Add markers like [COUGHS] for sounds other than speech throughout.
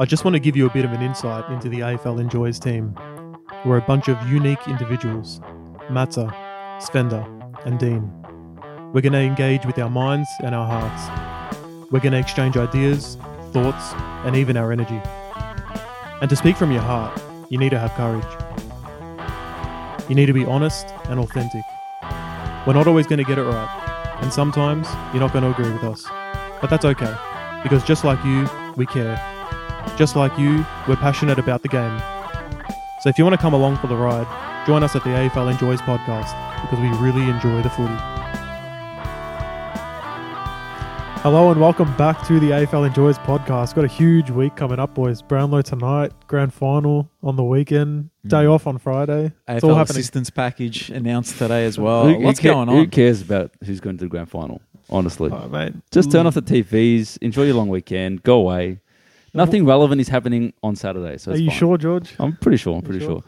I just want to give you a bit of an insight into the AFL Enjoys team. We're a bunch of unique individuals Matsa, Sfenda, and Dean. We're going to engage with our minds and our hearts. We're going to exchange ideas, thoughts, and even our energy. And to speak from your heart, you need to have courage. You need to be honest and authentic. We're not always going to get it right, and sometimes you're not going to agree with us. But that's okay, because just like you, we care. Just like you, we're passionate about the game. So if you want to come along for the ride, join us at the AFL Enjoys podcast because we really enjoy the footy. Hello and welcome back to the AFL Enjoys podcast. Got a huge week coming up, boys. Brownlow tonight, grand final on the weekend, day Mm. off on Friday. It's AFL all happening. assistance package announced today as well. Who- who What's ca- going on? Who on? cares about who's going to the grand final? Honestly, Oh, mate. just turn off the TVs, enjoy your long weekend, go away. Nothing relevant is happening on Saturday, so Are it's you fine. sure, George? I'm pretty sure. I'm pretty sure? sure.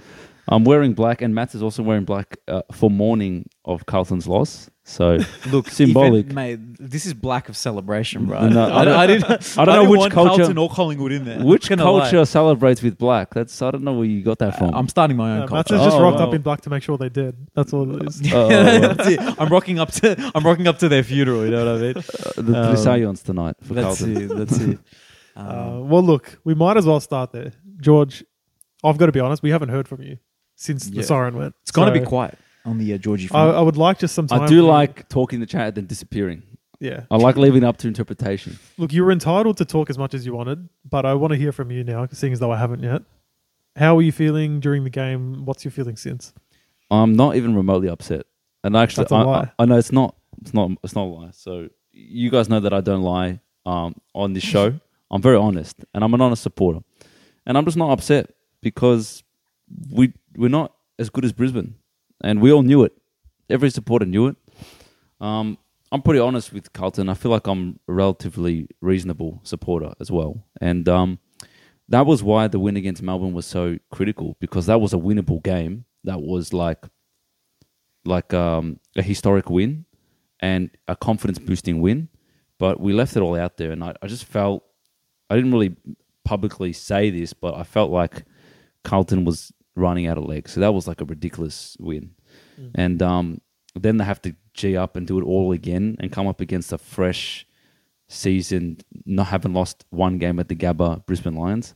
I'm wearing black, and Matt is also wearing black uh, for mourning of Carlton's loss. So [LAUGHS] Look, Symbolic. even- mate. This is black of celebration, bro. No, [LAUGHS] I, I don't- I didn't. [LAUGHS] I don't know didn't which want culture- Carlton or Collingwood in there. which Gonna lie. culture celebrates with black? That's I don't know where you got that from. I'm starting my own No, culture. has just Oh, rocked up in black to make sure they did. That's all it is. Oh, That's it. I'm rocking up to. I'm rocking up to their funeral. You know what I mean? Uh, the Um, tonight for That's Carlton. it. That's it. Um, Uh, well, look, we might as well start there. George, I've got to be honest, we haven't heard from you since Yeah. the siren went. it's gonna be quiet on the uh, Georgie I, front. I would like just some time. I do you- like talking the chat then disappearing. Yeah. I like leaving it up to interpretation. Look, you were entitled to talk as much as you wanted, but I want to hear from you now, seeing as though I haven't yet. How are you feeling during the game? What's your feeling since? I'm not even remotely upset. And actually, I, lie. I, I know it's not. It's not. It's not a lie. So you guys know that I don't lie um, on this [LAUGHS] show. I'm very honest, and I'm an honest supporter. And I'm just not upset because we we're not as good as Brisbane, and we all knew it. Every supporter knew it. Um, I'm pretty honest with Carlton. I feel like I'm a relatively reasonable supporter as well, and um, that was why the win against Melbourne was so critical because that was a winnable game. That was like like um, a historic win and a confidence boosting win, but we left it all out there, and I, I just felt I didn't really publicly say this, but I felt like Carlton was running out of legs, so that was like a ridiculous win, and um, then they have to g up and do it all again and come up against a fresh season, not having lost one game at the Gabba Brisbane Lions.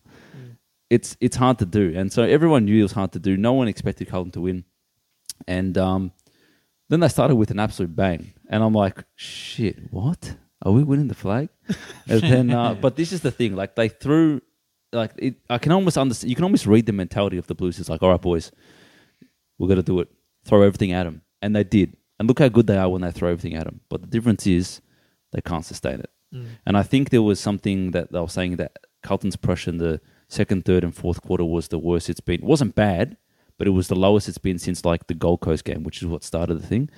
It's it's hard to do, and so everyone knew it was hard to do. No one expected Carlton to win, and um, then they started with an absolute bang, and I'm like, shit, what? Are we winning the flag? [LAUGHS] and then, uh, but this is the thing, like they threw, like it, I can almost understand. You can almost read the mentality of the Blues. It's like, all right, boys, we're gonna do it. Throw everything at them, and they did. And look how good they are when they throw everything at them. But the difference is they can't sustain it. And I think there was something that they were saying that Carlton's pressure in the second, third, and fourth quarter was the worst it's been. It wasn't bad, but it was the lowest it's been since like the Gold Coast game, which is what started the thing.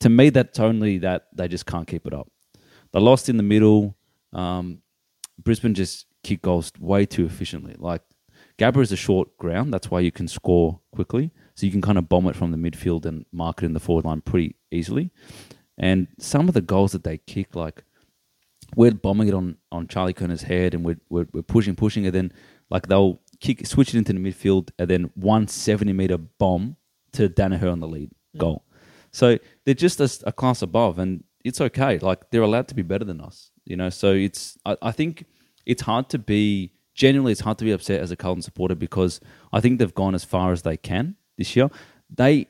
To me, that's only that they just can't keep it up. They lost in the middle. Um, Brisbane just kick goals way too efficiently. Like Gabba is a short ground, that's why you can score quickly. So you can kind of bomb it from the midfield and mark it in the forward line pretty easily. And some of the goals that they kick, like we're bombing it on, on Charlie Curnow's head and we're, we're, we're pushing, pushing, and then like they'll kick, switch it into the midfield, and then one 70 meter bomb to Danaher on the lead goal. So they're just a, a class above, and it's okay. Like they're allowed to be better than us, you know. So it's I, I think it's hard to be genuinely it's hard to be upset as a Carlton supporter because I think they've gone as far as they can this year. They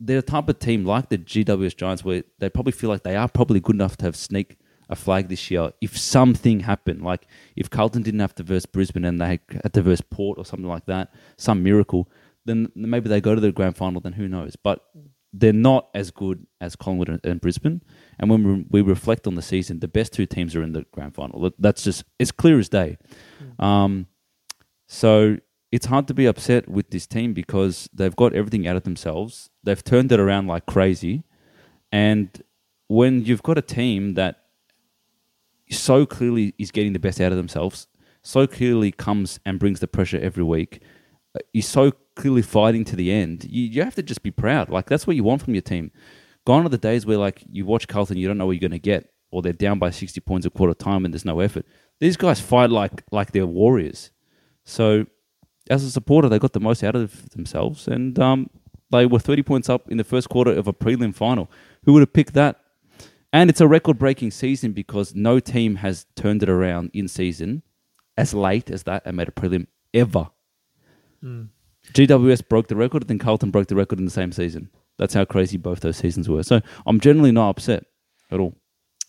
they're the type of team like the GWS Giants where they probably feel like they are probably good enough to have sneak a flag this year if something happened. Like if Carlton didn't have to verse Brisbane and they had to verse Port or something like that, some miracle, then maybe they go to the grand final, then who knows? But they're not as good as Collingwood and Brisbane. And when we, we reflect on the season, the best two teams are in the grand final. That's just, it's clear as day. Um, so it's hard to be upset with this team because they've got everything out of themselves. They've turned it around like crazy. And when you've got a team that so clearly is getting the best out of themselves, so clearly comes and brings the pressure every week, uh, is so clearly fighting to the end, you, you have to just be proud. Like, that's what you want from your team. Gone are the days where, like, you watch Carlton, you don't know what you're going to get, or they're down by 60 points a quarter time and there's no effort. These guys fight like like they're warriors. So, as a supporter, they got the most out of themselves, and um, they were 30 points up in the first quarter of a prelim final. Who would have picked that? And it's a record-breaking season because no team has turned it around in season as late as that and made a prelim ever. GWS broke the record, then Carlton broke the record in the same season. That's how crazy both those seasons were. So I'm generally not upset at all.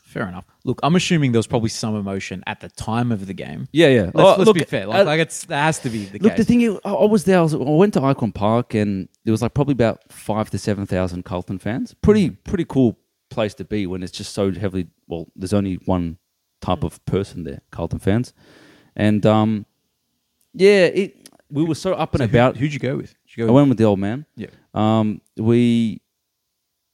Fair enough. Look, I'm assuming there was probably some emotion at the time of the game. Yeah, yeah. Let's, Oh, let's look, be fair. Like, uh, like it's that has to be the Look, case. Look, the thing is, I was there. I, was, I went to Icon Park, and there was like probably about five to seven thousand Carlton fans. Pretty, pretty cool place to be when it's just so heavily. Well, there's only one type of person there, Carlton fans, and um, yeah, it. We were so up and So who- about. Who'd you go with? I went with the old man. Yeah. Um, we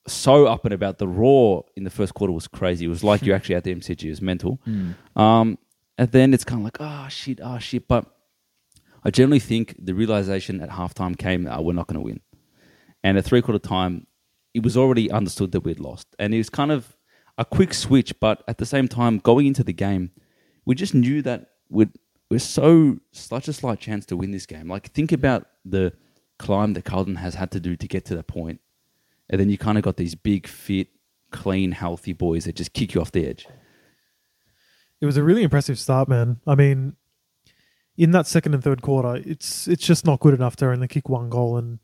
so up and about. The raw in the first quarter was crazy. It was like you're actually at the MCG. It was mental. [LAUGHS] Um, and then it's kind of like, oh shit, oh shit. But I generally think the realization at halftime came, uh, we're not going to win. And at three quarter time, it was already understood that we'd lost. And it was kind of a quick switch, but at the same time, going into the game, we just knew that we'd, we're so such a slight chance to win this game. Like think about the climb that Carlton has had to do to get to that point, and then you kind of got these big, fit, clean, healthy boys that just kick you off the edge. It was a really impressive start, man. I mean, in that second and third quarter, it's it's just not good enough to only kick one goal. And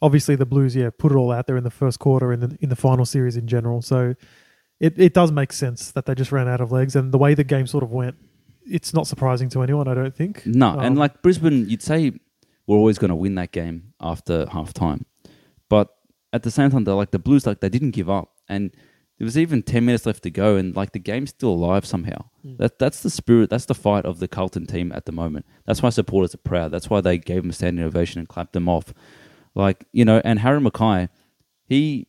obviously, the Blues, yeah, put it all out there in the first quarter in the in the final series in general. So it it does make sense that they just ran out of legs, and the way the game sort of went, it's not surprising to anyone, I don't think. No, Um, and like Brisbane, you'd say we're always going to win that game after half time. But at the same time, they're like the Blues, like they didn't give up. And there was even 10 minutes left to go, and like the game's still alive somehow. Hmm. That, that's the spirit, that's the fight of the Carlton team at the moment. That's why supporters are proud. That's why they gave them a standing ovation and clapped them off. Like, you know, and Harry McKay, he.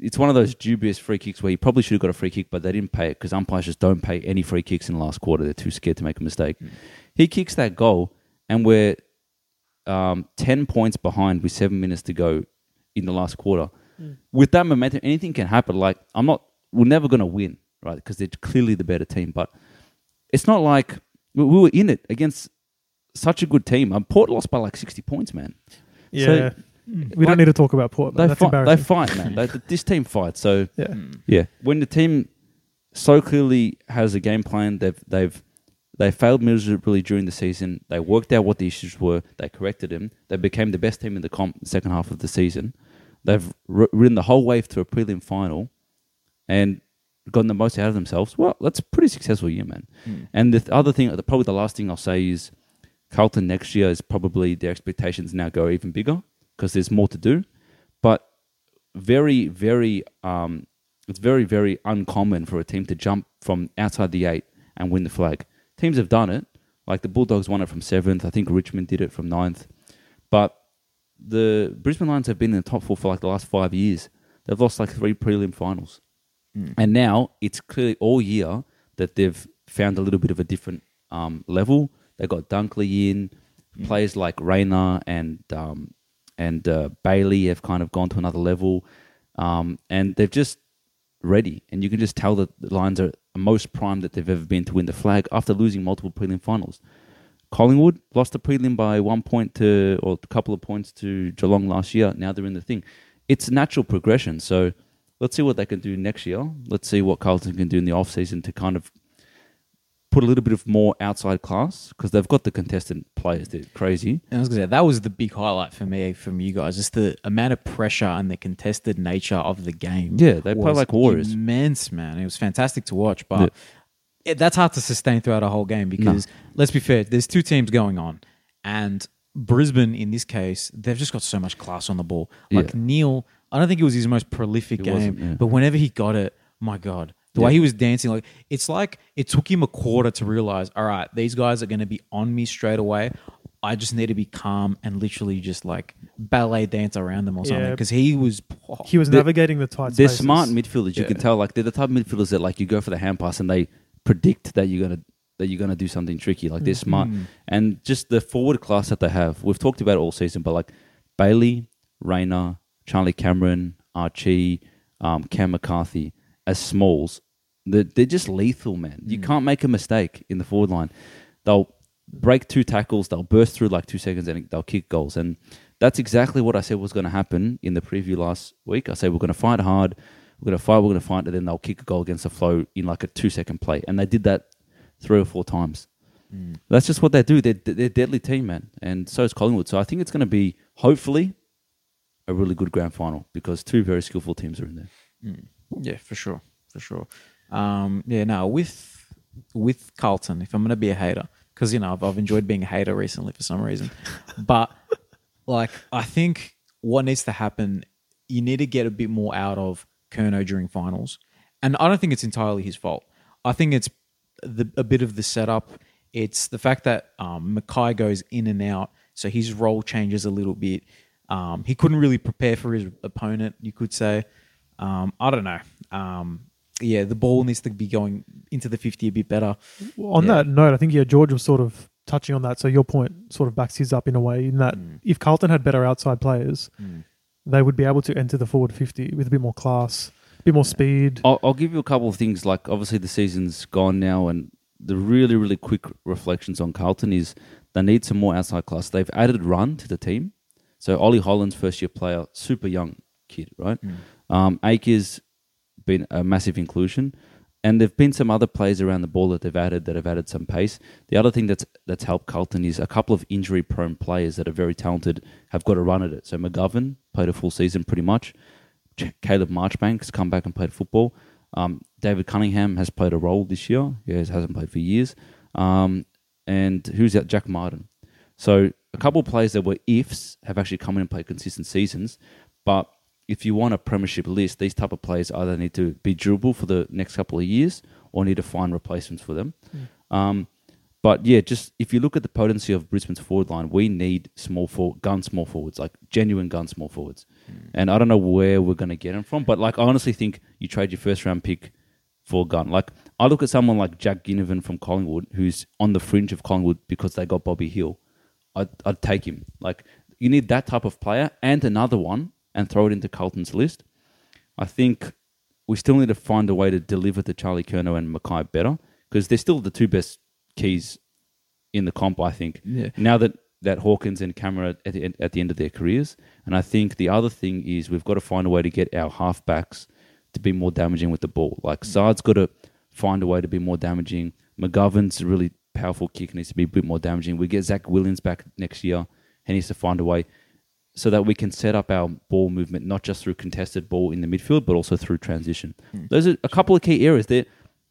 It's one of those dubious free kicks where he probably should have got a free kick, but they didn't pay it because umpires just don't pay any free kicks in the last quarter. They're too scared to make a mistake. Hmm. He kicks that goal, and we're um, 10 points behind with seven minutes to go in the last quarter. With that momentum, anything can happen. Like, I'm not, we're never going to win, right? Because they're clearly the better team. But it's not like we, we were in it against such a good team. Um, Port lost by like 60 points, man. yeah, So, we like, don't need to talk about Portland. They, That's fight, they fight, man. They, this team fights. So, yeah. yeah, when the team so clearly has a game plan, they've they've they failed miserably during the season. They worked out what the issues were. They corrected them. They became the best team in the comp the second half of the season. They've r- ridden the whole wave to a prelim final, and gotten the most out of themselves. Well, that's a pretty successful year, man. And the th- other thing, the- probably the last thing I'll say is, Carlton next year is probably their expectations now go even bigger because there's more to do. But very, very, um, it's very, very uncommon for a team to jump from outside the eight and win the flag. Teams have done it. Like the Bulldogs won it from seventh. I think Richmond did it from ninth. But the Brisbane Lions have been in the top four for like the last five years. They've lost like three prelim finals. And now it's clearly all year that they've found a little bit of a different um, level. They got Dunkley in, players like Rayner and um, and uh, Bailey have kind of gone to another level, um, and they've just ready. And you can just tell that the Lions are most primed that they've ever been to win the flag after losing multiple prelim finals. Collingwood lost the prelim by one point to or a couple of points to Geelong last year. Now they're in the thing. It's natural progression. So let's see what they can do next year. Let's see what Carlton can do in the off season to kind of put a little bit of more outside class because they've got the contestant players. They're crazy. And I was gonna say that was the big highlight for me from you guys, just the amount of pressure and the contested nature of the game. Yeah, they play like warriors. Immense, man. It was fantastic to watch, but it, that's hard to sustain throughout a whole game because let's be fair, there's two teams going on, and Brisbane in this case, they've just got so much class on the ball. Like Yeah. Neale, I don't think it was his most prolific It game, yeah. but whenever he got it, my god. The Yeah. way he was dancing, like it's like it took him a quarter to realize, all right, these guys are going to be on me straight away. I just need to be calm and literally just like ballet dance around them or something Yeah. because he was. He was navigating the tight They're spaces. smart midfielders. You Yeah. can tell. Like they're the type of midfielders that like you go for the hand pass and they predict that you're gonna that you're gonna do something tricky. Like they're smart and just the forward class that they have. We've talked about it all season, but like Bailey, Rayner, Charlie Cameron, Archie, um, Cam McCarthy as smalls, they're, they're just lethal, man. You mm. can't make a mistake in the forward line. They'll break two tackles, they'll burst through like two seconds and they'll kick goals. And that's exactly what I said was going to happen in the preview last week. I said we're going to fight hard, we're going to fight, we're going to fight, and then they'll kick a goal against the flow in like a two second play. And they did that three or four times. Mm. That's just what they do. They're, they're a deadly team, man. And so is Collingwood. So I think it's going to be, hopefully, a really good grand final because two very skillful teams are in there. Mm. Yeah, for sure, for sure. Um, yeah, now with with Carlton, if I'm going to be a hater, because you know I've, I've enjoyed being a hater recently for some reason, [LAUGHS] but like I think what needs to happen, you need to get a bit more out of Curnow during finals, and I don't think it's entirely his fault. I think it's the, a bit of the setup. It's the fact that um, McKay goes in and out, so his role changes a little bit. Um, he couldn't really prepare for his opponent, you could say. Um, I don't know. Um, yeah, the ball needs to be going into the 50 a bit better. On Yeah. that note, I think yeah, George was sort of touching on that. So your point sort of backs his up in a way. In that, Mm. if Carlton had better outside players, they would be able to enter the forward fifty with a bit more class, a bit more speed. I'll, I'll give you a couple of things. Like obviously the season's gone now, and the really really quick reflections on Carlton is they need some more outside class. They've added run to the team. So Ollie Holland's first year player, super young kid, right? Um, Acres been a massive inclusion, and there've been some other players around the ball that they've added that have added some pace. The other thing that's that's helped Carlton is a couple of injury prone players that are very talented have got a run at it. So McGovern played a full season pretty much. Ch- Caleb Marchbank's come back and played football. Um, David Cunningham has played a role this year. He has- hasn't played for years. Um, and who's that? Jack Martin. So a couple of players that were ifs have actually come in and played consistent seasons. But if you want a premiership list, these type of players either need to be durable for the next couple of years or need to find replacements for them. Um, but yeah, just if you look at the potency of Brisbane's forward line, we need small for gun small forwards, like genuine gun small forwards. And I don't know where we're going to get them from, but like I honestly think you trade your first round pick for a gun. Like I look at someone like Jack Ginnivan from Collingwood, who's on the fringe of Collingwood because they got Bobby Hill. I'd, I'd take him. Like you need that type of player and another one and throw it into Carlton's list. I think we still need to find a way to deliver to Charlie Curnow and McKay better because they're still the two best keys in the comp. I think Yeah. now that that Hawkins and Cameron at the, end- at the end of their careers, and I think the other thing is we've got to find a way to get our halfbacks to be more damaging with the ball. Like mm. Saad's got to find a way to be more damaging. McGovern's really powerful kick needs to be a bit more damaging. We get Zach Williams back next year. He needs to find a way so that we can set up our ball movement not just through contested ball in the midfield, but also through transition. Those are a couple of key areas. There,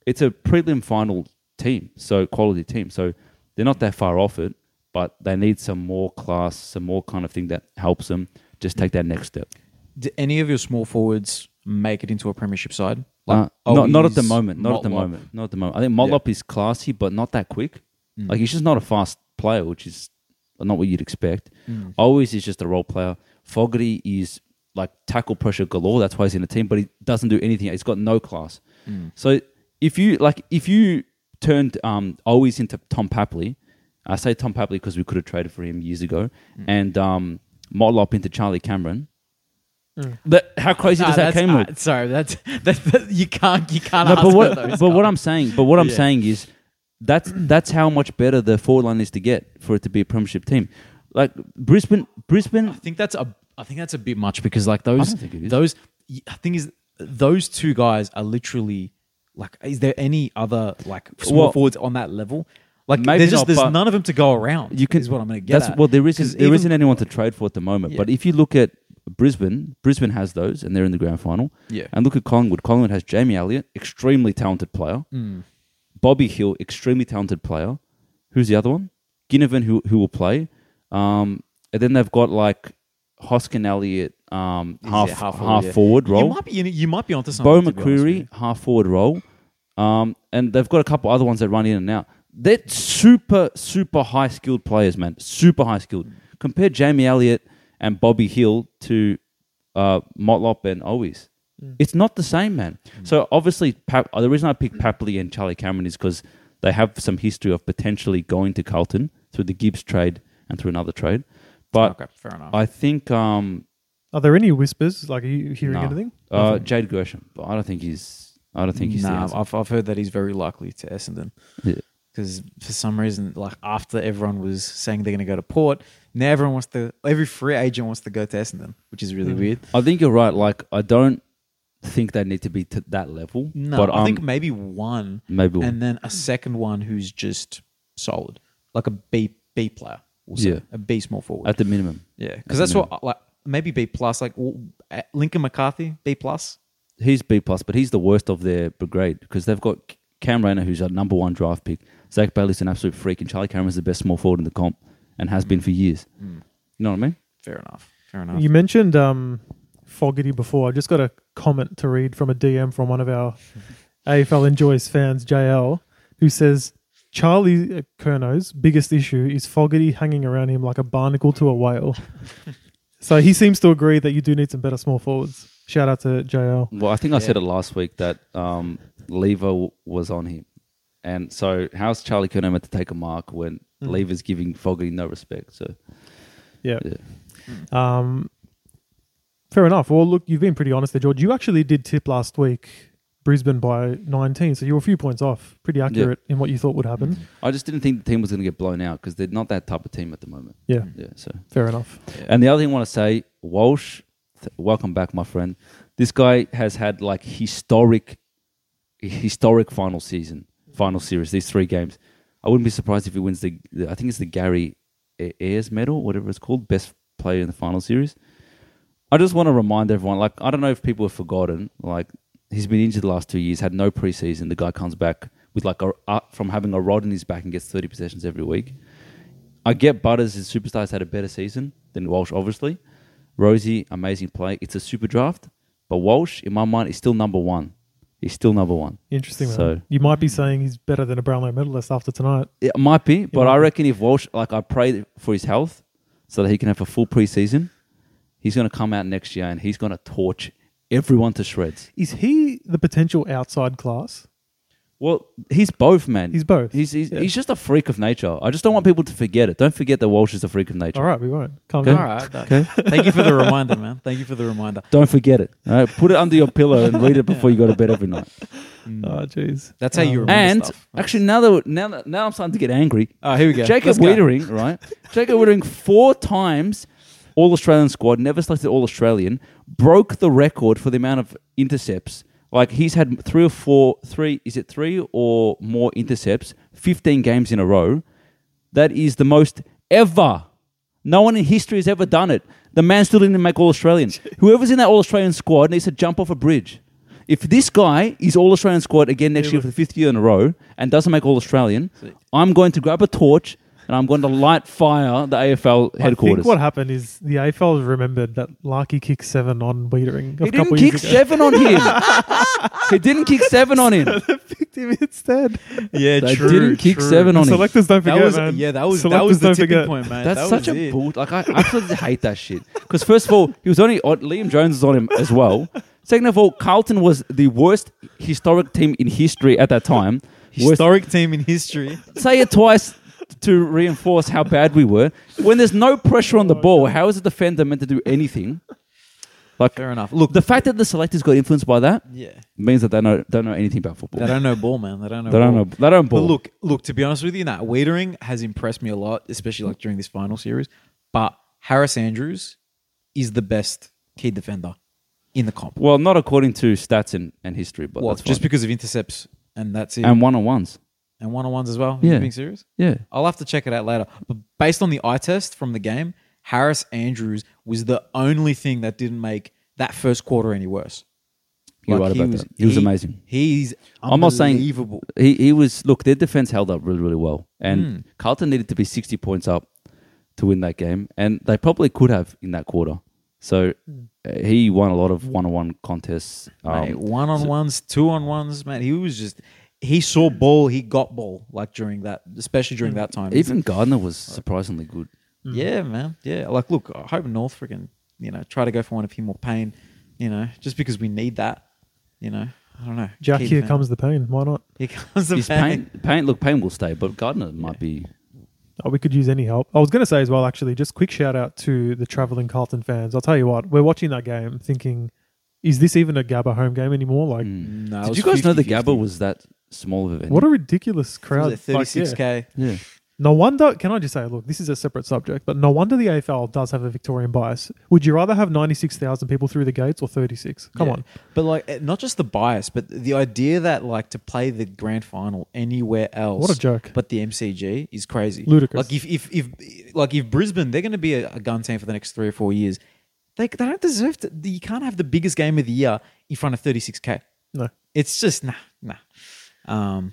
it's a prelim final team, so quality team. So they're not that far off it, but they need some more class, some more kind of thing that helps them just take that next step. Do any of your small forwards make it into a premiership side? Uh, not, not at the moment. Not at the moment. Not at the moment. I think Motlop is classy, but not that quick. Like he's just not a fast player, which is not what you'd expect. Owies is just a role player. Fogarty is like tackle pressure galore. That's why he's in the team, but he doesn't do anything. He's got no class. So if you like, if you turned um, Owies into Tom Papley, I say Tom Papley because we could have traded for him years ago, and um, Motlop into Charlie Cameron. That, how crazy does that that's- came with? uh, sorry, that's [LAUGHS] that, that- you can't you can't. No, ask but what those but what. I'm saying, but what I'm Yeah. saying is that's that's how much better the forward line is to get for it to be a premiership team. Like Brisbane, Brisbane. I think that's a I think that's a bit much because like those don't think it is. those I think is those two guys are literally like is there any other like small Well, forwards on that level? Like maybe there's just not, there's none of them to go around. You can is what I'm going to get That's at. well, there isn't there isn't anyone to trade for at the moment. Yeah. But if you look at Brisbane, Brisbane has those, and they're in the grand final. Yeah. And look at Collingwood. Collingwood has Jamie Elliott, extremely talented player. Mm. Bobby Hill, extremely talented player. Who's the other one? Ginnivan, who who will play. Um, and then they've got like Hoskin Elliott, um, He's, half half half, forward, yeah. forward role. You might be you, you might be onto something. Bo to be honest with McCreery, half forward role. Um, and they've got a couple other ones that run in and out. They're super, super high skilled players, man. Super high skilled. Compare Jamie Elliott and Bobby Hill to uh, Motlop and Owies. It's not the same, man. So obviously, Pap- uh, the reason I picked Papley and Charlie Cameron is because they have some history of potentially going to Carlton through the Gibbs trade and through another trade. But okay, fair enough. I think um, Are there any whispers? Like, are you hearing no. anything? Uh, Jade Gresham, but I don't think he's. I don't think he's the nah, answer. I've I've heard that he's very likely to Essendon. Yeah. because for some reason, like after everyone was saying they're going to go to Port, now everyone wants to. Every free agent wants to go to Essendon, which is really Mm. weird. I think you're right. Like I don't think they need to be to that level. No, but I I'm- think maybe one, maybe and then a second one who's just solid, like a B B player. We'll say. Yeah. a B small forward. at the minimum. yeah, because the that's what like maybe B plus. Like uh, Lincoln McCarthy, B plus. He's B plus, but he's the worst of their brigade because they've got Cam Rayner, who's a number one draft pick. Zach Bailey's an absolute freak, and Charlie Cameron's the best small forward in the comp and has been for years. Mm. You know what I mean? Fair enough. Fair enough. You mentioned um, Fogarty before. I've just got a comment to read from a DM from one of our [LAUGHS] AFL Enjoys fans, JL, who says Charlie Curnow's biggest issue is Fogarty hanging around him like a barnacle to a whale. [LAUGHS] so he seems to agree that you do need some better small forwards. Shout out to JL. Well, I think I said it last week that um, Lever w- was on him. And so, how's Charlie Curnow meant to take a mark when Mm. Lever's giving Fogarty no respect? So, Yeah. yeah. Um, fair enough. Well, look, you've been pretty honest there, George. You actually did tip last week Brisbane by 19, so you were a few points off. Pretty accurate in what you thought would happen. I just didn't think the team was going to get blown out because they're not that type of team at the moment. Yeah, Yeah. So, fair enough. and the other thing I want to say, Walsh, th- welcome back, my friend. This guy has had like historic, historic final season, final series. These three games. I wouldn't be surprised if he wins the. the I think it's the Gary Ayres Medal, whatever it's called, best player in the final series. I just want to remind everyone, like I don't know if people have forgotten, like he's been injured the last two years, had no preseason. The guy comes back with like a uh, from having a rod in his back and gets thirty possessions every week. I get Butters, his superstars had a better season than Walsh, obviously. Rosie, amazing play. It's a super draft, but Walsh, in my mind, is still number one. He's still number one. Interesting. Man. So- you might be saying he's better than a Brownlow medalist after tonight. It might be, but might I be. reckon if Walsh, like I pray for his health so that he can have a full preseason, he's going to come out next year and he's going to torch everyone to shreds. Is he the potential outside class? Well, he's both, man. He's both. He's he's, Yeah. he's just a freak of nature. I just don't want people to forget it. Don't forget that Walsh is a freak of nature. All right, we won't. Calm Okay. down. All right. Okay. Thank you for the reminder, man. Thank you for the reminder. [LAUGHS] Don't forget it. All right? Put it under your pillow and read it before you go to bed every night. [LAUGHS] Oh, jeez. That's how you Um, remember And stuff. actually, now that now that, now I'm starting to get angry. Oh, here we go. Jacob Let's. Weitering, right? Jacob Weitering, four times All Australian squad, never selected All Australian, broke the record for the amount of intercepts. Like he's had three or four, three is it three or more intercepts, fifteen games in a row. That is the most ever. No one in history has ever done it. The man still didn't make All Australian. [LAUGHS] Whoever's in that All Australian squad needs to jump off a bridge. If this guy is All Australian squad again next year for the fifth year in a row and doesn't make All Australian, I'm going to grab a torch and I'm going to light fire the AFL I headquarters. think what happened is the AFL remembered that Larkey kicked seven on Weitering a he couple didn't years kick ago. seven on him. [LAUGHS] he didn't kick seven on him. [LAUGHS] they picked him instead. Yeah, They true. didn't kick true. seven on him. Selectors don't That forget, was man. yeah. That was that was the tipping forget. point, man. That's That such was a it. bull. Like I absolutely hate that shit. Because first of all, he was only on, Liam Jones was on him as well. Second of all, Carlton was the worst historic team in history at that time. Worst- Historic team in history. say it twice to reinforce how bad we were. When there's no pressure on the ball, how is a defender meant to do anything? Like Fair enough. Look, the fact that the selectors got influenced by that yeah, means that they know, don't know anything about football. they don't know ball, man. They don't know. They don't ball. know. They don't ball. But look, look. To be honest with you, that Weitering has impressed me a lot, especially like during this final series. But Harris Andrews is the best key defender in the comp. well, not according to stats and, and history, but Well, that's just fine. because of intercepts, and that's it. and one on ones. And one on ones as well. Yeah. You being serious? Yeah. I'll have to check it out later. But based on the eye test from the game, Harris Andrews was the only thing that didn't make that first quarter any worse. You're right about that. He was amazing. He's I'm not saying- unbelievable. He he was look. Their defense held up really really well, and Mm. Carlton needed to be 60 points up to win that game, and they probably could have in that quarter. So uh, he won a lot of one on one contests. Mate, Um, one on ones, two on ones, man. He was just he saw ball, he got ball like during that, especially during that time. even Gardner was surprisingly good. yeah, man, yeah. Like, look, I hope North freaking you know try to go for one of him or Payne, you know, just because we need that. You know, I don't know. Jack, Key here defender. comes the pain. Why not? Here comes the Is Payne. Payne, Payne, look, Payne will stay, but Gardner might be. Oh, we could use any help. I was going to say as well, actually, just quick shout out to the traveling Carlton fans. I'll tell you what, we're watching that game thinking, is this even a Gabba home game anymore? Like, Mm. No, it Did was you guys know the 50-50. Gabba was that small of venue. What a ridiculous crowd! Was it Like, 36k. yeah. yeah. No wonder. Can I just say, look, this is a separate subject, but no wonder the AFL does have a Victorian bias. Would you rather have ninety six thousand people through the gates or thirty six? Come Yeah. on. But like, eh, not just the bias, but the idea that like to play the grand final anywhere else, What a joke. But the MCG is crazy, Ludicrous. Like if if if like if Brisbane, they're going to be a, a gun team for the next three or four years. They, they don't deserve to. You can't have the biggest game of the year in front of thirty six k. No. It's just nah, nah. Um,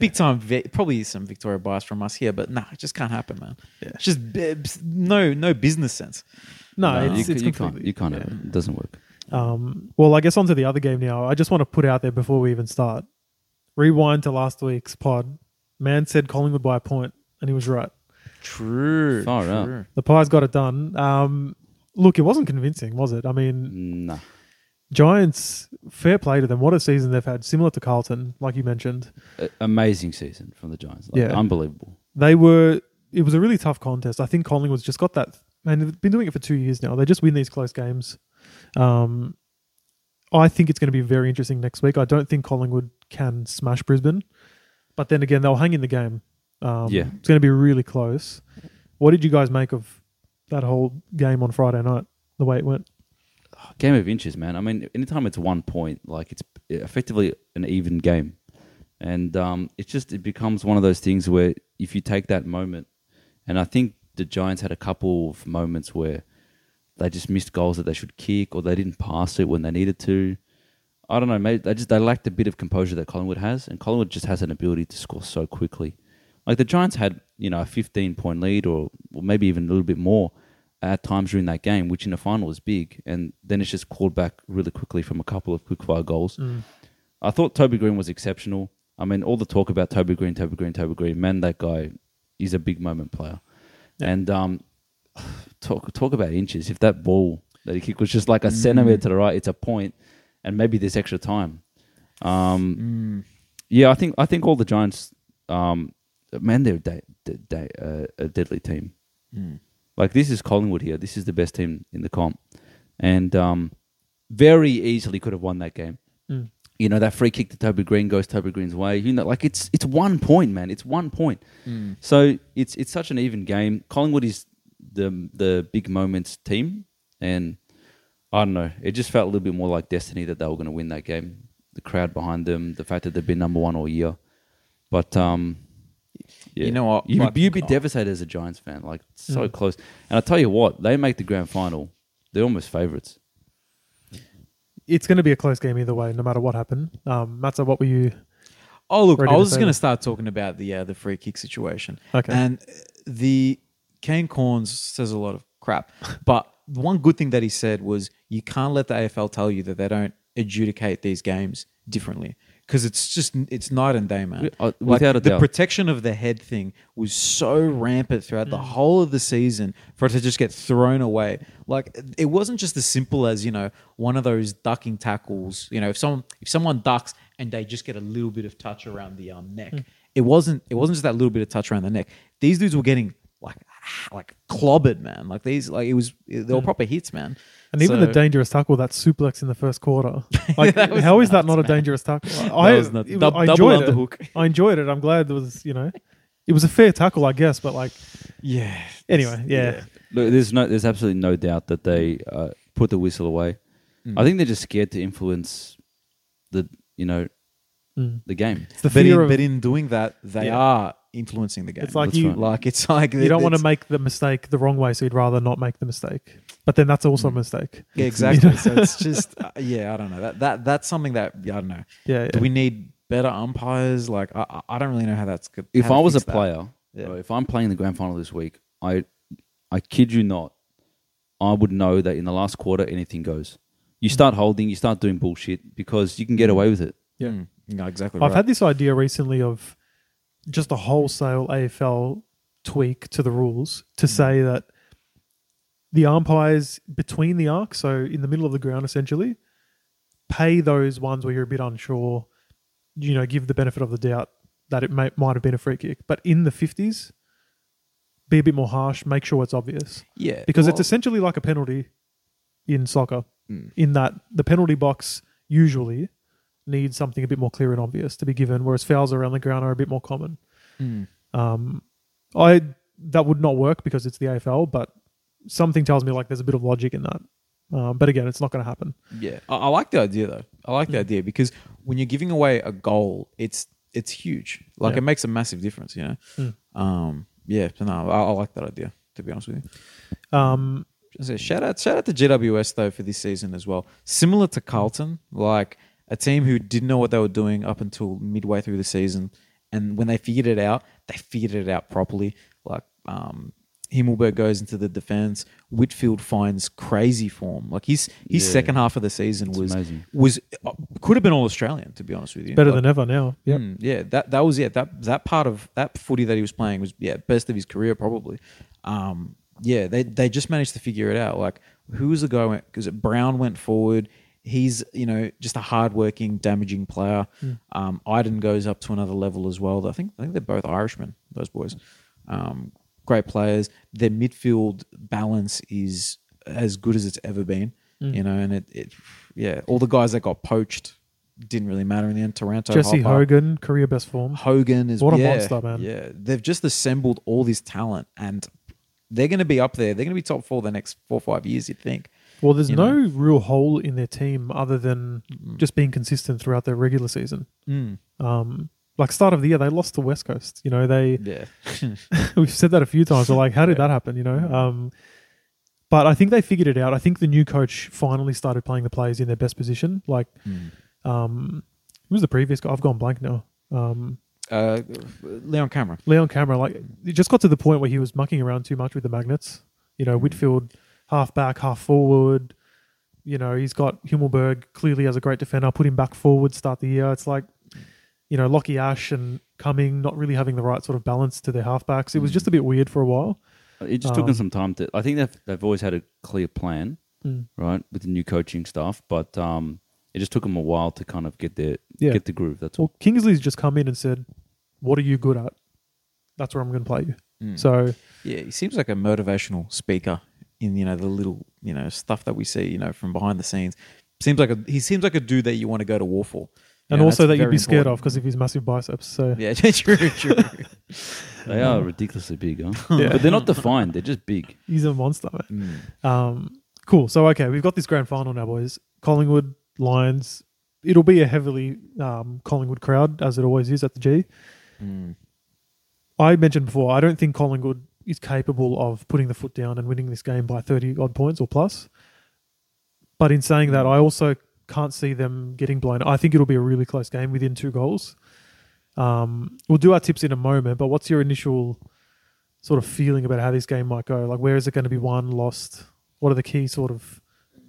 big time. Vi- probably some Victoria bias from us here, but nah, it just can't happen, man. Yeah. It's just b- b- no no business sense. No, No, it's, you, it's you completely. can't. You can't. yeah. have it. It doesn't work. Um, well, I guess on to the other game now. I just want to put out there before we even start. Rewind to last week's pod. Man said Collingwood by a point, and he was right. True. Far out. true. The Pies got it done. Um, look, it wasn't convincing, was it? I mean, Nah. Giants, fair play to them. What a season they've had, similar to Carlton, like you mentioned. A- amazing season from the Giants. Like, Yeah. Unbelievable. They were. It was a really tough contest. I think Collingwood's just got that, and they've been doing it for two years now. They just win these close games. Um, I think it's going to be very interesting next week. I don't think Collingwood can smash Brisbane, but then again, they'll hang in the game. Um, Yeah. it's going to be really close. What did you guys make of that whole game on Friday night? The way it went. Game of inches, man. I mean, anytime it's one point, like it's effectively an even game, and um, it just it becomes one of those things where if you take that moment, and I think the Giants had a couple of moments where they just missed goals that they should kick, or they didn't pass it when they needed to. I don't know. Maybe they just they lacked a bit of composure that Collingwood has, and Collingwood just has an ability to score so quickly. Like the Giants had, you know, a 15 point lead, or, or maybe even a little bit more at times during that game, which in the final is big, and then it's just called back really quickly from a couple of quick fire goals. I thought Toby Greene was exceptional. I mean, all the talk about Toby Greene, Toby Greene, Toby Greene, man, that guy is a big moment player. Yeah. And um, talk talk about inches. If that ball that he kicked was just like a centimeter to the right, it's a point, and maybe there's extra time. Um, Yeah, I think I think all the Giants, um, man, they're a, da- da- da- uh, a deadly team. Like this is Collingwood here. This is the best team in the comp, and um, very easily could have won that game. Mm. You know that free kick to Toby Greene goes Toby Greene's way. You know, like it's it's one point, man. It's one point. So it's it's such an even game. Collingwood is the the big moments team, and I don't know. It just felt a little bit more like destiny that they were going to win that game. The crowd behind them, the fact that they've been number one all year, but um, yeah. You know what? You'd, Like- you'd be devastated as a Giants fan. Like so Mm. close. And I tell you what, they make the grand final. They're almost favourites. It's going to be a close game either way, no matter what happened. Um, Matsa, what were you? Oh look, Ready I was say going to start talking about the uh, the free kick situation. Okay. And the Kane Cornes says a lot of crap, [LAUGHS] but one good thing that he said was you can't let the AFL tell you that they don't adjudicate these games differently because it's just it's night and day, man. Uh, Like, without a the doubt. protection of the head thing was so rampant throughout Mm. the whole of the season for it to just get thrown away. Like it wasn't just as simple as you know one of those ducking tackles. You know, if someone if someone ducks and they just get a little bit of touch around the um, neck, Mm. it wasn't it wasn't just that little bit of touch around the neck. These dudes were getting like [SIGHS] like clobbered, man. Like these like it was they were proper hits, man. And even the dangerous tackle, that suplex in the first quarter. [LAUGHS] Like, That was how is that nuts, not a dangerous tackle? I, was nuts. it was- Dub- I double enjoyed it. underhook. I enjoyed it. I'm glad there was, you know, it was a fair tackle, I guess. But like, Yeah. anyway, yeah, Look, there's no, there's absolutely no doubt that they uh, put the whistle away. Mm. I think they're just scared to influence the, you know, Mm. the game. it's the But fear in, of. but in doing that, they Yeah. are influencing the game. It's like That's you, right. like it's like you don't want to make the mistake the wrong way, so you'd rather not make the mistake. But then that's also a mistake. Yeah, exactly. so it's just uh, yeah, I don't know. That that that's something that yeah, I don't know. Yeah, Do we need better umpires? Like I I- I don't really know how that's good. If how to I was a that. player, Yeah. if I'm playing the grand final this week, I, I kid you not, I would know that in the last quarter anything goes. You start holding, you start doing bullshit because you can get away with it. Yeah. Mm, no, exactly. I've right. had this idea recently of just a wholesale AFL tweak to the rules to say that the umpires between the arc, so in the middle of the ground essentially, pay those ones where you're a bit unsure, you know, give the benefit of the doubt that it may, might have been a free kick. But in the 50s, be a bit more harsh, make sure it's obvious. yeah, Because it's essentially like a penalty in soccer, Mm. in that the penalty box usually need something a bit more clear and obvious to be given, whereas fouls around the ground are a bit more common. Mm. Um, I that would not work because it's the AFL, but something tells me like there's a bit of logic in that. Um, but again, it's not going to happen. Yeah, I, I like the idea though. I like the Mm. idea because when you're giving away a goal, it's it's huge. Like Yeah. it makes a massive difference. You know. Mm. Um. Yeah. So no, I, I like that idea. To be honest with you. Um, shout out, shout out to GWS though for this season as well. Similar to Carlton, like a team who didn't know what they were doing up until midway through the season, and when they figured it out, they figured it out properly. Like um, Himmelberg goes into the defense, Whitfield finds crazy form. Like his his Yeah. second half of the season It's was amazing. was uh, could have been all Australian to be honest with you. better Like, than ever now. Yeah. Mm, yeah, that that was yeah that that part of that footy that he was playing was yeah best of his career probably. Um, yeah, they they just managed to figure it out. Like who was the guy? Because Brown went forward. He's you know just a hardworking, damaging player. Um, Iden goes up to another level as well. I think I think they're both Irishmen. Those boys, um, great players. Their midfield balance is as good as it's ever been. Mm. You know, and it, it yeah, all the guys that got poached didn't really matter in the end. Toronto, Jesse Hogan, career best form. Hogan is What a yeah, monster, man. Yeah, they've just assembled all this talent, and they're going to be up there. They're going to be top four the next four or five years. You'd think. Well, there's no know. real hole in their team other than just being consistent throughout their regular season. Mm. Um, like start of the year, they lost to West Coast. You know, they Yeah, [LAUGHS] [LAUGHS] we've said that a few times. We're like, how did that happen? You know, um, but I think they figured it out. I think the new coach finally started playing the players in their best position. Like, Mm. um, who was the previous guy? I've gone blank now. Um, uh, Leon Cameron. Leon Cameron, like, it just got to the point where he was mucking around too much with the magnets. You know, Whitfield half back, half forward. You know, he's got Himmelberg clearly as a great defender. Put him back forward, start the year. It's like, you know, Lachie Ash and Cumming not really having the right sort of balance to their halfbacks. It was Mm. just a bit weird for a while. It just took Um, them some time to. I think they've they've always had a clear plan, Mm. right, with the new coaching staff, but um, it just took them a while to kind of get their Yeah. get the groove. That's all. Kingsley's just come in and said, "What are you good at? That's where I'm going to play you." Mm. So yeah, he seems like a motivational speaker in you know the little you know stuff that we see you know from behind the scenes. Seems like a he seems like a dude that you want to go to war for, You and know, also that you'd be scared important. of because of his massive biceps. So Yeah, [LAUGHS] true, true. [LAUGHS] They are ridiculously big, huh? [LAUGHS] Yeah. but they're not defined. They're just big. he's a monster. Mm. Um, cool. So okay, we've got this grand final now, boys. Collingwood Lions. It'll be a heavily um, Collingwood crowd as it always is at the G. Mm. I mentioned before, I don't think Collingwood is capable of putting the foot down and winning this game by 30 odd points or plus. But in saying that, I also can't see them getting blown. I think it'll be a really close game within two goals. Um, we'll do our tips in a moment, but what's your initial sort of feeling about how this game might go? Like, where is it going to be won, lost? What are the key sort of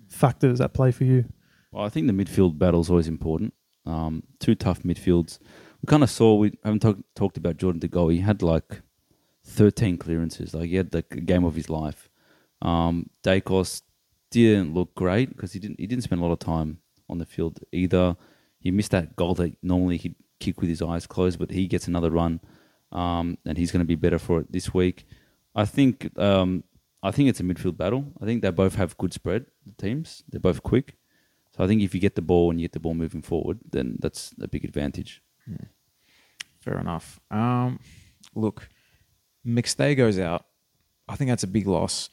factors at play for you? Well, I think the midfield battle is always important. Um, two tough midfields. We kind of saw. We haven't talk, talked about Jordan De Goey. He had like thirteen clearances. Like he had the game of his life. Um, Daicos didn't look great because he didn't. He didn't spend a lot of time on the field either. He missed that goal that normally he'd kick with his eyes closed, but he gets another run, um, and he's going to be better for it this week. I think. Um, I think it's a midfield battle. I think they both have good spread. The teams. They're both quick. So I think if you get the ball and you get the ball moving forward, then that's a big advantage. Fair enough. Um, look, McStay goes out. I think that's a big loss.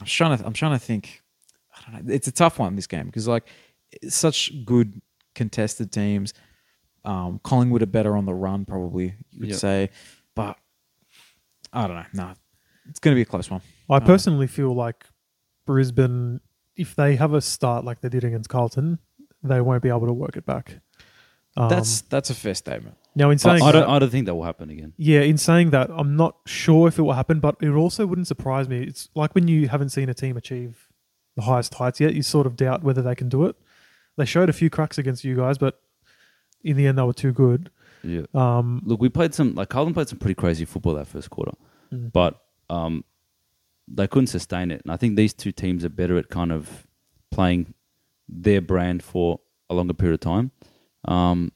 I'm trying to. I'm trying to think. I don't know. It's a tough one this game because like it's such good contested teams. Um, Collingwood are better on the run, probably you would Yep. say, but I don't know. No, it's going to be a close one. I Oh. personally feel like Brisbane, if they have a start like they did against Carlton, they won't be able to work it back. Um, That's that's a fair statement. now in saying I that, don't. I don't think that will happen again. yeah, in saying that, I'm not sure if it will happen, but it also wouldn't surprise me. It's like when you haven't seen a team achieve the highest heights yet, you sort of doubt whether they can do it. They showed a few cracks against you guys, but in the end, they were too good. Yeah. Um, Look, we played some like Carlton played some pretty crazy football that first quarter, Mm. but um, they couldn't sustain it. And I think these two teams are better at kind of playing their brand for a longer period of time. Um,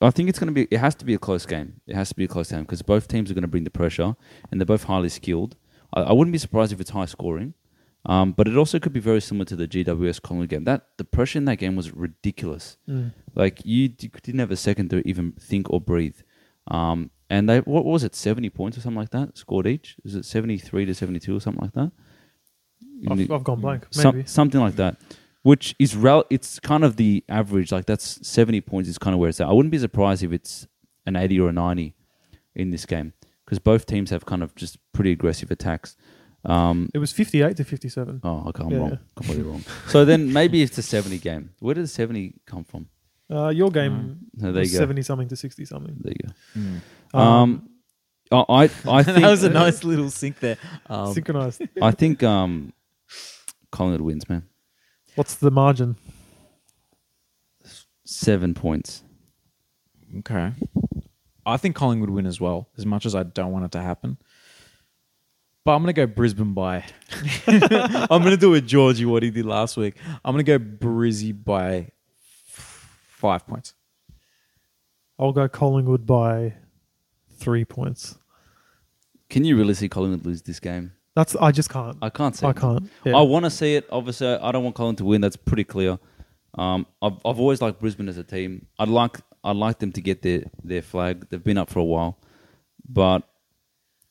I think it's going to be. It has to be a close game. It has to be a close game because both teams are going to bring the pressure, and they're both highly skilled. I, I wouldn't be surprised if it's high scoring. Um, but it also could be very similar to the GWS Collingwood game. That the pressure in that game was ridiculous. Mm. Like you, d- didn't have a second to even think or breathe. Um, and they what was it, seventy points or something like that scored each? Is it seventy three to seventy two or something like that? I've, I've gone blank. some- Maybe. something like that. Which is rel- it's kind of the average. Like that's seventy points is kind of where it's at. I wouldn't be surprised if it's an eighty or a ninety in this game because both teams have kind of just pretty aggressive attacks. Um, It was 58 to 57. oh, okay, I'm Yeah. wrong, completely wrong. So then maybe it's a seventy game. Where did the seventy come from? Uh, your game No, there you go. 70 something to 60 something. There you Mm. go. Um, I I, I [LAUGHS] think that was a nice little sync there. Um, synchronized. I think um, Collingwood wins, man. What's the margin? Seven points. Okay. I think Collingwood win as well, as much as I don't want it to happen. But I'm going to go Brisbane by. [LAUGHS] I'm going to do a Georgie what he did last week. I'm going to go Brizzy by five points. I'll go Collingwood by three points. Can you really see Collingwood lose this game? That's I just can't. I can't see. I it. can't. Yeah. I want to see it. Obviously, I don't want Collingwood to win. That's pretty clear. Um, I've I've always liked Brisbane as a team. I'd like I'd like them to get their their flag. They've been up for a while, but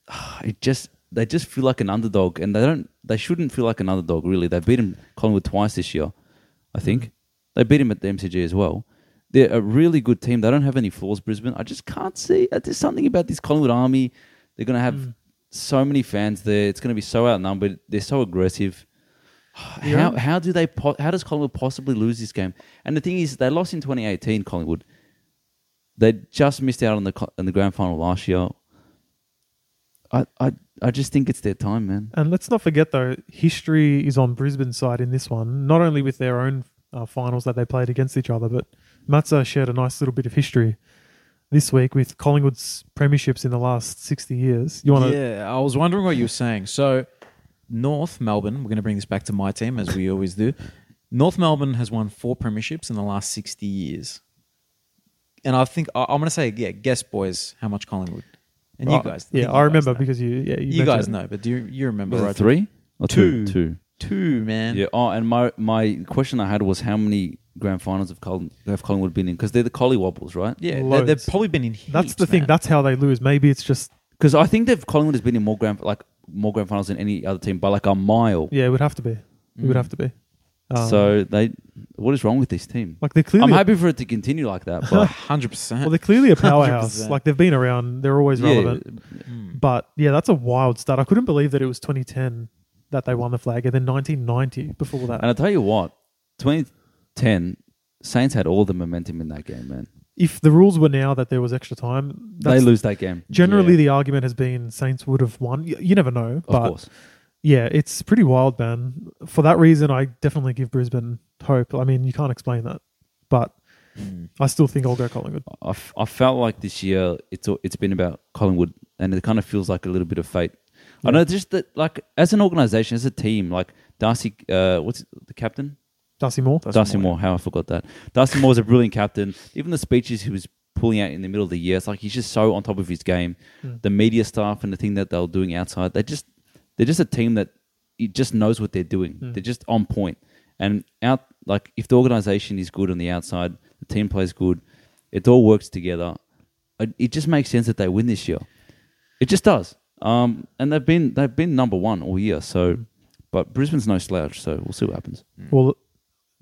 [SIGHS] it just they just feel like an underdog, and they don't. They shouldn't feel like an underdog. Really, they've beaten Collingwood twice this year. I think they beat him at the MCG as well. They're a really good team. They don't have any flaws. Brisbane. I just can't see. uh, There's something about this Collingwood army. They're going to have so many fans there. It's going to be so outnumbered. They're so aggressive. [SIGHS] How how do they po- how does Collingwood possibly lose this game? And the thing is, they lost in 2018. Collingwood. They just missed out on the co- in the grand final last year. I I I just think it's their time, man. And let's not forget though, history is on Brisbane's side in this one. Not only with their own uh, finals that they played against each other, but Matsa shared a nice little bit of history this week with Collingwood's premierships in the last sixty years. You want to? Yeah, I was wondering what you were saying. So, North Melbourne, we're going to bring this back to my team as we always do. North Melbourne has won four premierships in the last 60 years. And I think, I- I'm going to say, yeah, guess, boys, how much Collingwood. And you guys. yeah, think I you remember know. because you. Yeah, you, You guys it. know, but do you, you remember, Was it right? three or two? Two. Two. Two, man. Yeah. Oh, and my my question I had was how many grand finals have, Coll- have Collingwood been in? Because they're the Collie Wobbles, right? Yeah, they, Loads. they've probably been in heaps, That's the thing. man. That's how they lose. Maybe it's just Because I think they've Collingwood has been in more grand like more grand finals than any other team by like a mile. yeah. It would have to be. It would Mm. have to be. Um, so they, what is wrong with this team? like they're clearly. I'm happy for it to continue like that, [LAUGHS] but 100%. well, they're clearly a powerhouse. 100%. like they've been around. They're always yeah, relevant. Mm. But yeah, that's a wild start. I couldn't believe that it was 2010 that they won the flag, and then 1990 before that. and I tell you what, 2010 Saints had all the momentum in that game, man. if the rules were now that there was extra time, They lose that game, Generally, Yeah. the argument has been Saints would have won. You, you never know, of but course. yeah, it's pretty wild, man. For that reason, I definitely give Brisbane hope. I mean, you can't explain that, but Mm. I still think I'll go Collingwood. I, f- I felt like this year it's it's been about Collingwood, and it kind of feels like a little bit of fate. I know just that, like as an organization, as a team, like Darcy, uh, what's the captain? Darcy Moore. Darcy Darcy, Moore, Moore. How I forgot that. Darcy Moore was a brilliant captain. Even the speeches he was pulling out in the middle of the year, it's like he's just so on top of his game. Mm. The media staff and the thing that they're doing outside, they just they're just a team that it just knows what they're doing. Mm. They're just on point. And out like if the organization is good on the outside, the team plays good, it all works together. It, it just makes sense that they win this year. It just does. Um, and they've been they've been number one all year. So, but Brisbane's no slouch. So we'll see what happens. Well,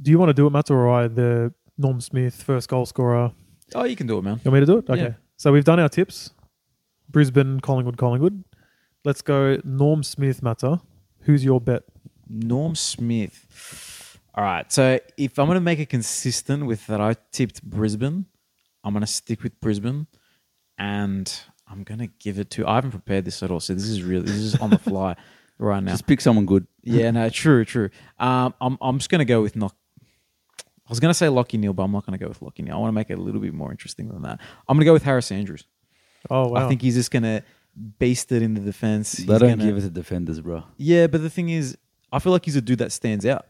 do you want to do it, Matt, or I? The Norm Smith first goal scorer. Oh, you can do it, man. You want me to do it? Okay. Yeah. So we've done our tips. Brisbane, Collingwood, Collingwood. Let's go Norm Smith, Matter. Who's your bet? Norm Smith. All right. So if I'm going to make it consistent with that, I tipped Brisbane. I'm going to stick with Brisbane, and I'm going to give it to. I haven't prepared this at all, so this is really this is on the fly [LAUGHS] right now. Just pick someone good. Yeah, no, true, true. Um, I'm I'm just going to go with knock. I was going to say Lachie Neale, but I'm not going to go with Lachie Neale. I want to make it a little bit more interesting than that. I'm going to go with Harris Andrews. Oh wow! I think he's just going to baste it in the defense. They He's don't gonna- give it to defenders, bro. yeah, but the thing is, I feel like he's a dude that stands out.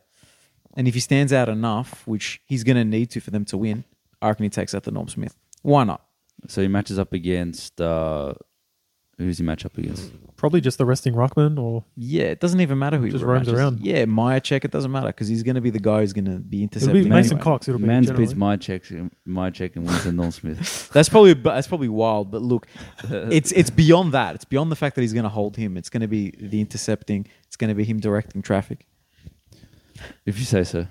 And if he stands out enough, which he's going to need to for them to win, I reckon he takes out the Norm Smith. Why not? So he matches up against uh, Who's he match up against? Probably just the resting ruckman or Yeah, it doesn't even matter who he Just matches. roams around. Yeah, Maya check it doesn't matter because he's going to be the guy who's going to be it'll intercepting. be Mason anyway. Cox. It'll be Mans generally. beats my check, and wins the Norm Smith. [LAUGHS] That's probably that's probably wild, but look, [LAUGHS] it's it's beyond that. It's beyond the fact that he's going to hold him. It's going to be the intercepting. It's going to be him directing traffic. If you say so.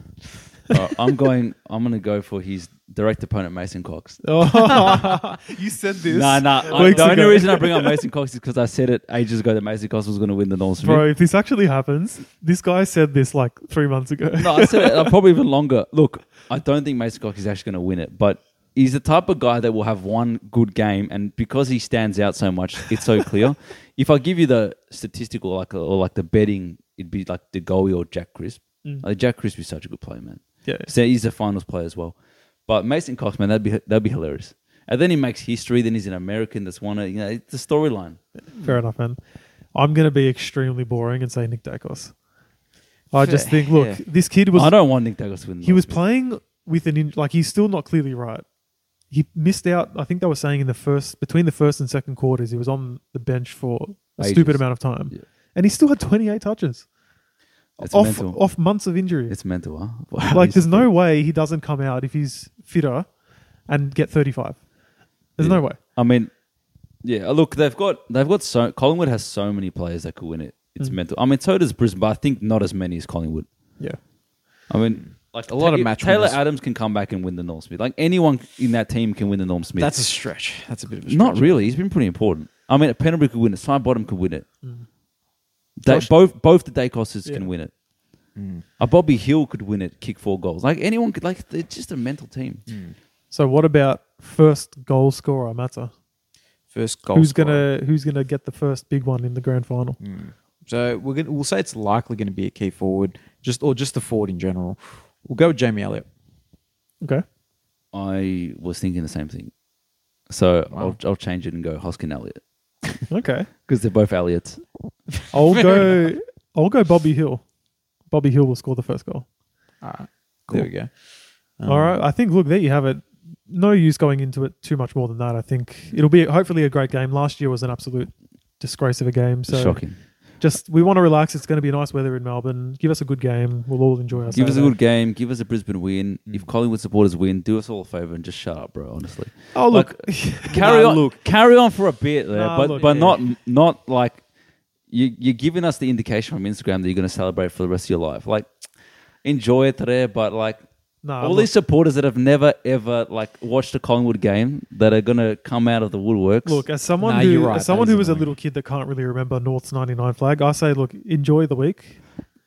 Uh, I'm going. I'm going to go for his direct opponent, Mason Cox. Oh, [LAUGHS] you said this. Nah, nah. I, weeks the only ago. reason I bring up Mason Cox is because I said it ages ago that Mason Cox was going to win the Smith. Bro, if this actually happens, this guy said this like three months ago. No, I said it uh, probably even longer. Look, I don't think Mason Cox is actually going to win it, but he's the type of guy that will have one good game, and because he stands out so much, it's so clear. [LAUGHS] if I give you the statistical, like or like the betting, it'd be like the goalie or Jack Crisp. Mm. Like Jack Crisp is such a good player, man. Yeah. So he's a finals player as well. But Mason Cox, man, that'd be that'd be hilarious. And then he makes history. Then he's an American that's won it. You know, it's a storyline. Fair enough, man. I'm going to be extremely boring and say Nick Daicos. I just think, look, yeah. this kid was I don't want Nick Douglas to win. the he was Norm playing with an in, like he's still not clearly right. He missed out. I think they were saying in the first between the first and second quarters, he was on the bench for a Ages. stupid amount of time, Yeah. and he still had 28 touches It's off mental. off months of injury. It's mental, huh? [LAUGHS] Wow, like, there's no way he doesn't come out if he's fitter and get 35. There's Yeah. no way. I mean, yeah. Look, they've got they've got so Collingwood has so many players that could win it. It's Mm. mental. I mean, so does Brisbane, but I think not as many as Collingwood. Yeah. I mean, like A lot of Ta- match Taylor winners. Adams can come back and win the Norm Smith. Like anyone in that team can win the Norm Smith. That's a stretch. That's a bit of a stretch. not really. He's been pretty important. I mean, a Penalty could win it. Sidebottom could win it. Mm. They, both both the Daicoses Yeah. can win it. Mm. A Bobby Hill could win it. Kick four goals. Like anyone could. Like it's just a mental team. Mm. So what about first goal scorer, Matter? First goal. who's scorer. gonna who's gonna get the first big one in the grand final? Mm. So we're gonna we'll say it's likely going to be a key forward, just or just a forward in general. We'll go with Jamie Elliott. Okay. I was thinking the same thing. So Wow. I'll, I'll change it and go Hoskin-Elliott Okay. [LAUGHS] because they're both Elliots. I'll [LAUGHS] Fair go. I'll go. Bobby Hill. Bobby Hill will score the first goal. All right, Cool. there we go. Um, All right. I think. Look, there you have it. No use going into it too much more than that. I think it'll be hopefully a great game. Last year was an absolute disgrace of a game. So Shocking. Just we want to relax. It's going to be nice weather in Melbourne. Give us a good game. We'll all enjoy ourselves. Give us a good game. Give us a Brisbane win. Mm. If Collingwood supporters win, do us all a favour and just shut up, bro. Honestly, Oh look, [LAUGHS] carry on. look. carry on for a bit there, Nah, but look, but yeah. not not like you. You're giving us the indication from Instagram that you're going to celebrate for the rest of your life. Like enjoy it today, but like nah, all look, these supporters that have never ever like watched a Collingwood game that are going to come out of the woodworks. Look, as someone Nah, who, you're right. as someone That is who was a annoying. little kid that can't really remember North's '99 flag, I say, look, enjoy the week.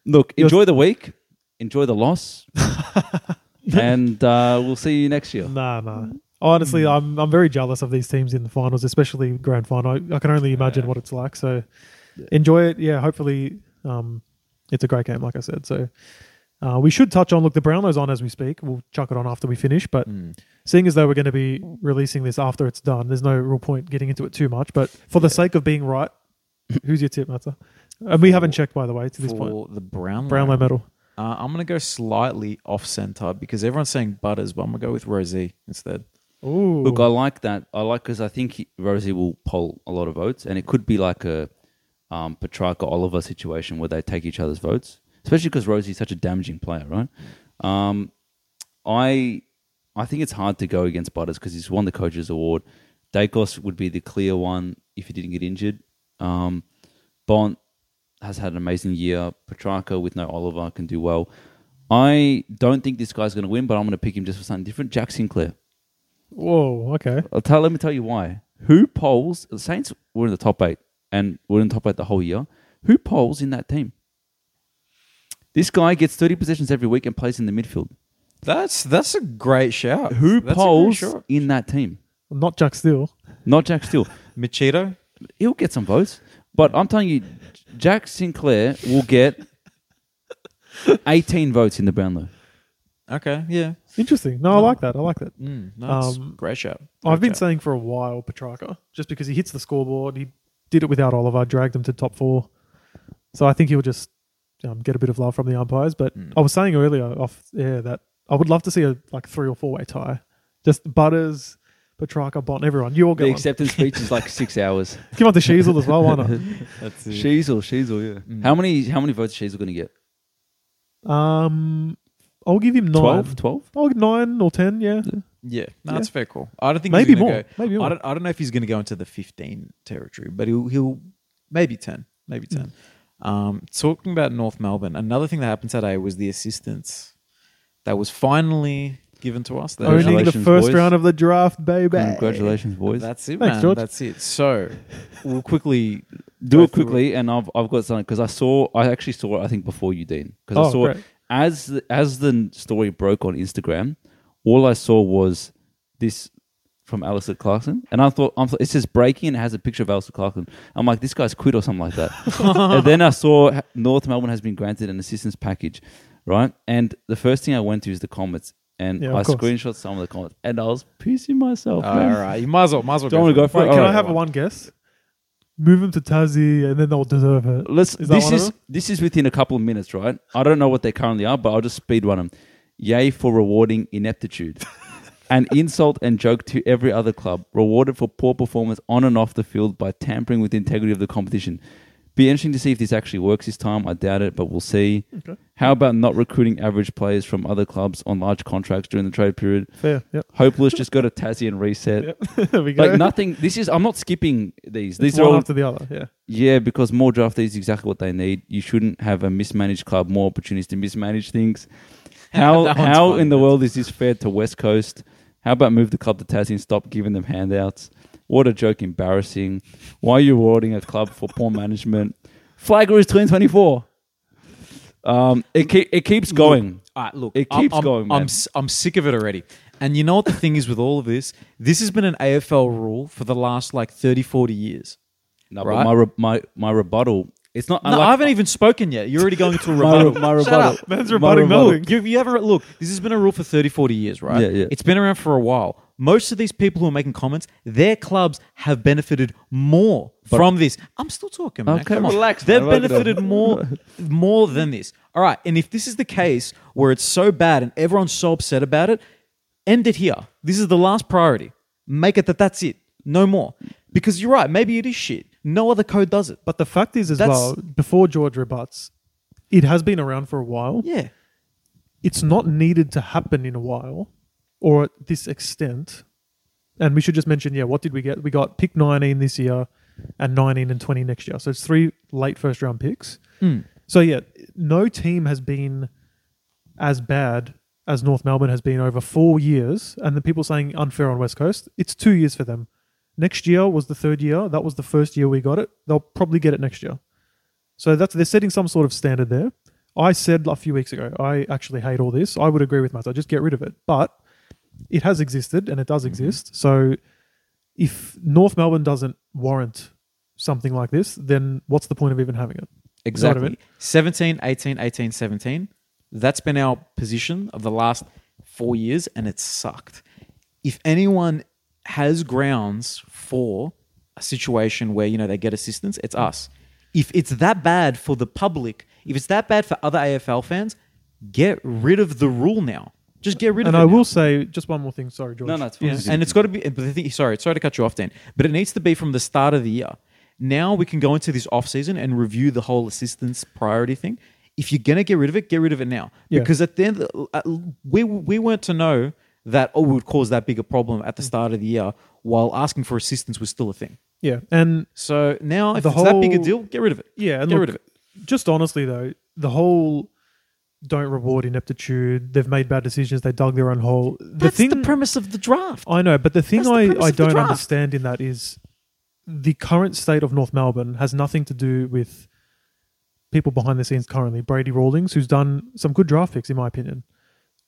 Look, You're- enjoy the week, enjoy the loss, [LAUGHS] and uh, we'll see you next year. Nah, nah. Honestly, I'm I'm very jealous of these teams in the finals, especially grand final. I, I can only imagine Yeah. what it's like. So enjoy it. Yeah, hopefully, um, it's a great game, like I said. So uh, we should touch on. Look, the Brownlow's on as we speak. We'll chuck it on after we finish. But Mm. seeing as though we're going to be releasing this after it's done, there's no real point getting into it too much. But for the sake of being right, [COUGHS] who's your tip, Matter? And we haven't checked, by the way, to this point. the Brownlow. Brownlow medal. Uh, I'm going to go slightly off center because everyone's saying Butters, but I'm going to go with Rosie instead. Ooh, Look, I like that. I like because I think he, Rosie will poll a lot of votes, and it could be like a um, Petrarca Oliver situation where they take each other's votes, especially because Rosie's such a damaging player, right? Um, I I think it's hard to go against Butters because he's won the coaches award. Daicos would be the clear one if he didn't get injured. Um, Bont has had an amazing year. Petrarca with no Oliver can do well. I don't think this guy's going to win, but I'm going to pick him just for something different. Jack Sinclair. whoa, okay. I'll tell. Let me tell you why. Who polls? The Saints were in the top eight, and were in the top eight the whole year. Who polls in that team? This guy gets thirty possessions every week and plays in the midfield. That's that's a great shout. Who That's a great polls shout. in that team? Not Jack Steele. Not Jack Steele. [LAUGHS] Machito? He'll get some votes, but I'm telling you, Jack Sinclair will get eighteen votes in the Brownlow. Okay, yeah. Interesting. No, I like that. I like that. Mm, nice. Um, great shout. I've been shout. saying for a while Petrarca, just because he hits the scoreboard. He did it without Oliver, dragged them to top four. So I think he'll just um, get a bit of love from the umpires. But Mm. I was saying earlier off air that I would love to see a like three or four way tie. Just Butters, Petrarca, Bont, everyone. You all The go on. acceptance speech is like six [LAUGHS] hours. Give on to Sheezel as well. Why not? [LAUGHS] That's it. Sheezel, Sheezel, yeah. Mm. How many how many votes is Sheezel going to get? Um, I'll give him nine. 12? 12? I'll give nine or ten. Yeah, Yeah, no, that's fair call. I don't think maybe he's gonna more. Go, Maybe I don't. I don't know if he's going to go into the fifteen territory, but he'll he'll maybe ten, maybe Hmm. ten. Um, talking about North Melbourne, another thing that happened today was the assistance that was finally given to us. That- Owning the first boys. round of the draft, baby. Congratulations, boys. That's it, Thanks, man. George. That's it. So we'll quickly Do go it through quickly, and I've I've got something because I saw I actually saw it I think before you, Dean, because I Oh, saw great. as the, as the story broke on Instagram, all I saw was this from Alastair Clarkson, and I thought I'm, it says breaking and it has a picture of Alastair Clarkson. I'm like, this guy's quit or something like that. [LAUGHS] and then I saw North Melbourne has been granted an assistance package, right? And the first thing I went to is the comments, and Yeah, I course. screenshot some of the comments, and I was pissing myself. All man. right, you might as well. Might as well. Don't wanna for go it. for it? Wait, can I have a one guess? Move him to Tassie, and then they'll deserve it. Let's. Is this is this is within a couple of minutes, right? I don't know what they currently are, but I'll just speed run them. Yay for rewarding ineptitude. [LAUGHS] An insult and joke to every other club, rewarded for poor performance on and off the field by tampering with the integrity of the competition. Be interesting to see if this actually works this time. I doubt it, but we'll see. Okay. How about not recruiting average players from other clubs on large contracts during the trade period? Fair. Yep. Hopeless, just go to Tassie and reset. Yep. [LAUGHS] there we go. Like nothing. This is. I'm not skipping these. These It's are one all after the other. Yeah. yeah, because more draftees is exactly what they need. You shouldn't have a mismanaged club, more opportunities to mismanage things. [LAUGHS] How how funny, in the world is this fair to West Coast? How about move the club to Tassie and stop giving them handouts? What a joke, embarrassing. Why are you rewarding a club for poor management? Flagger is 2024. Um, it, keep, it keeps going. All right, look, It I'm- keeps I'm, going, man. I'm s- I'm sick of it already. And you know what the thing is with all of this? This has been an AFL rule for the last like 30, 40 years. No, Right. but my, re- my, my rebuttal, it's not. No, like- I haven't even spoken yet. You're already going into [LAUGHS] a My, rebuttal. my Shut rebuttal. up. Man's my rebutting rebuttal. nothing. You, you haven't look. This has been a rule for 30, 40 years, right? Yeah, yeah. It's been around for a while. Most of these people who are making comments, their clubs have benefited more from this. I'm still talking, man. Okay, Come on. relax, They've man. Benefited out. more, more than this. All right, and if this is the case where it's so bad and everyone's so upset about it, end it here. This is the last priority. Make it that that's it. No more. Because you're right. Maybe it is shit. No other code does it. But the fact is, as That's- well, before George rebuts, it has been around for a while. Yeah. It's not needed to happen in a while or at this extent. And we should just mention, yeah, what did we get? We got pick 19 this year and 19 and 20 next year. So it's three late first round picks. Mm. So yeah, no team has been as bad as North Melbourne has been over four years. And the people saying unfair on West Coast, it's two years for them. Next year was the third year. That was the first year we got it. They'll probably get it next year. So that's they're setting some sort of standard there. I said a few weeks ago, I actually hate all this. I would agree with Matt. Just get rid of it. But it has existed and it does mm-hmm. exist. So if North Melbourne doesn't warrant something like this, then what's the point of even having it? What I Exactly. mean? 17, 18, 18, 17. That's been our position of the last four years, and it's sucked. If anyone has grounds for a situation where, you know, they get assistance, it's us. If it's that bad for the public, if it's that bad for other AFL fans, get rid of the rule now. Just get rid And of it. And I now. will say just one more thing. Sorry, George. No, no, it's fine. Yeah, and it's got to be. But the thing, sorry, sorry to cut you off, Dan. But it needs to be from the start of the year. Now we can go into this off season and review the whole assistance priority thing. If you're gonna get rid of it, get rid of it now. Yeah. Because at the end, uh, we we weren't to know that oh, would cause that bigger problem at the mm. start of the year while asking for assistance was still a thing. Yeah, and So now, if The it's that big a deal, get rid of it. yeah, and get look, rid of it. Just honestly though, the whole don't reward ineptitude. They've made bad decisions. They dug their own hole. The That's thing the premise of the draft. I know, but the thing That's I, premise I don't understand in that is the current state of North Melbourne has nothing to do with people behind the scenes currently. Brady Rawlings, who's done some good draft picks, in my opinion.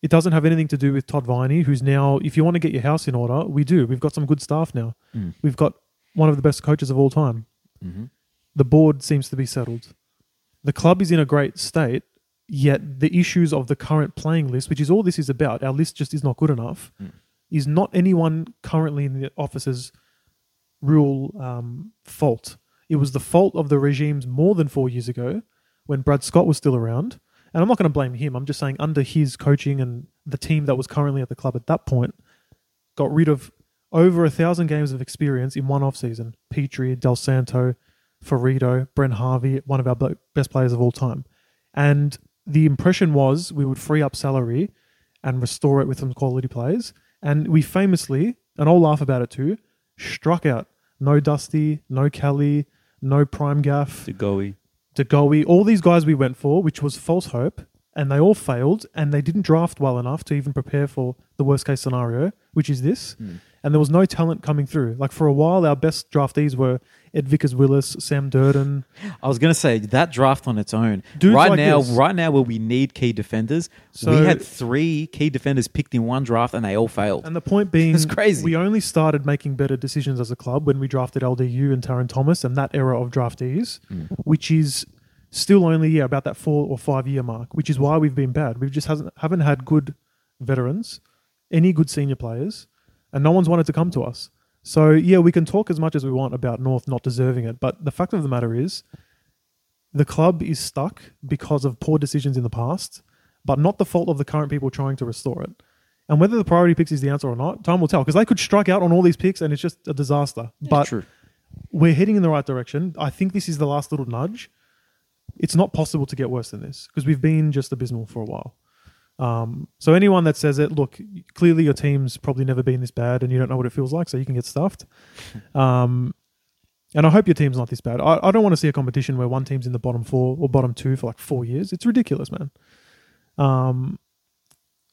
It doesn't have anything to do with Todd Viney, who's now, if you want to get your house in order, we do. We've got some good staff now. Mm. We've got one of the best coaches of all time. Mhm. The board seems to be settled. The club is in a great state, yet the issues of the current playing list, which is all this is about, our list just is not good enough, Mm. is not anyone currently in the office's real um, fault. It was the fault of the regimes more than four years ago when Brad Scott was still around. And I'm not going to blame him. I'm just saying, under his coaching and the team that was currently at the club at that point, got rid of over a thousand games of experience in one off season. Petrie, Dal Santo, Firrito, Brent Harvey, one of our best players of all time. And the impression was we would free up salary and restore it with some quality players. And we famously, and I'll laugh about it too, struck out. No Dusty, no Kelly, no Prime Gaff, De Goey. De Goey, all these guys we went for, which was false hope, and they all failed, and they didn't draft well enough to even prepare for the worst case scenario, which is this. Hmm. And there was no talent coming through. Like for a while, our best draftees were Ed Vickers Willis, Sam Durdin. I was gonna say that draft on its own. Dudes right like now, this. right now, where we need key defenders, So- we had three key defenders picked in one draft, and they all failed. And the point being, It's crazy. we only started making better decisions as a club when we drafted LDU and Tarryn Thomas and that era of draftees, mm. which is still only yeah, about that four or five year mark, which is why we've been bad. We just hasn't haven't had good veterans, any good senior players, and no one's wanted to come to us. So yeah, we can talk as much as we want about North not deserving it, but the fact of the matter is, the club is stuck because of poor decisions in the past, but not the fault of the current people trying to restore it. And whether the priority picks is the answer or not, time will tell. Because they could strike out on all these picks and it's just a disaster. but True. we're heading in the right direction. I think this is the last little nudge. It's not possible to get worse than this because we've been just abysmal for a while. Um, so anyone that says it, look, clearly your team's probably never been this bad and you don't know what it feels like, so you can get stuffed. [LAUGHS] Um, and I hope your team's not this bad. I, I don't want to see a competition where one team's in the bottom four or bottom two for like four years. It's ridiculous, man. Um,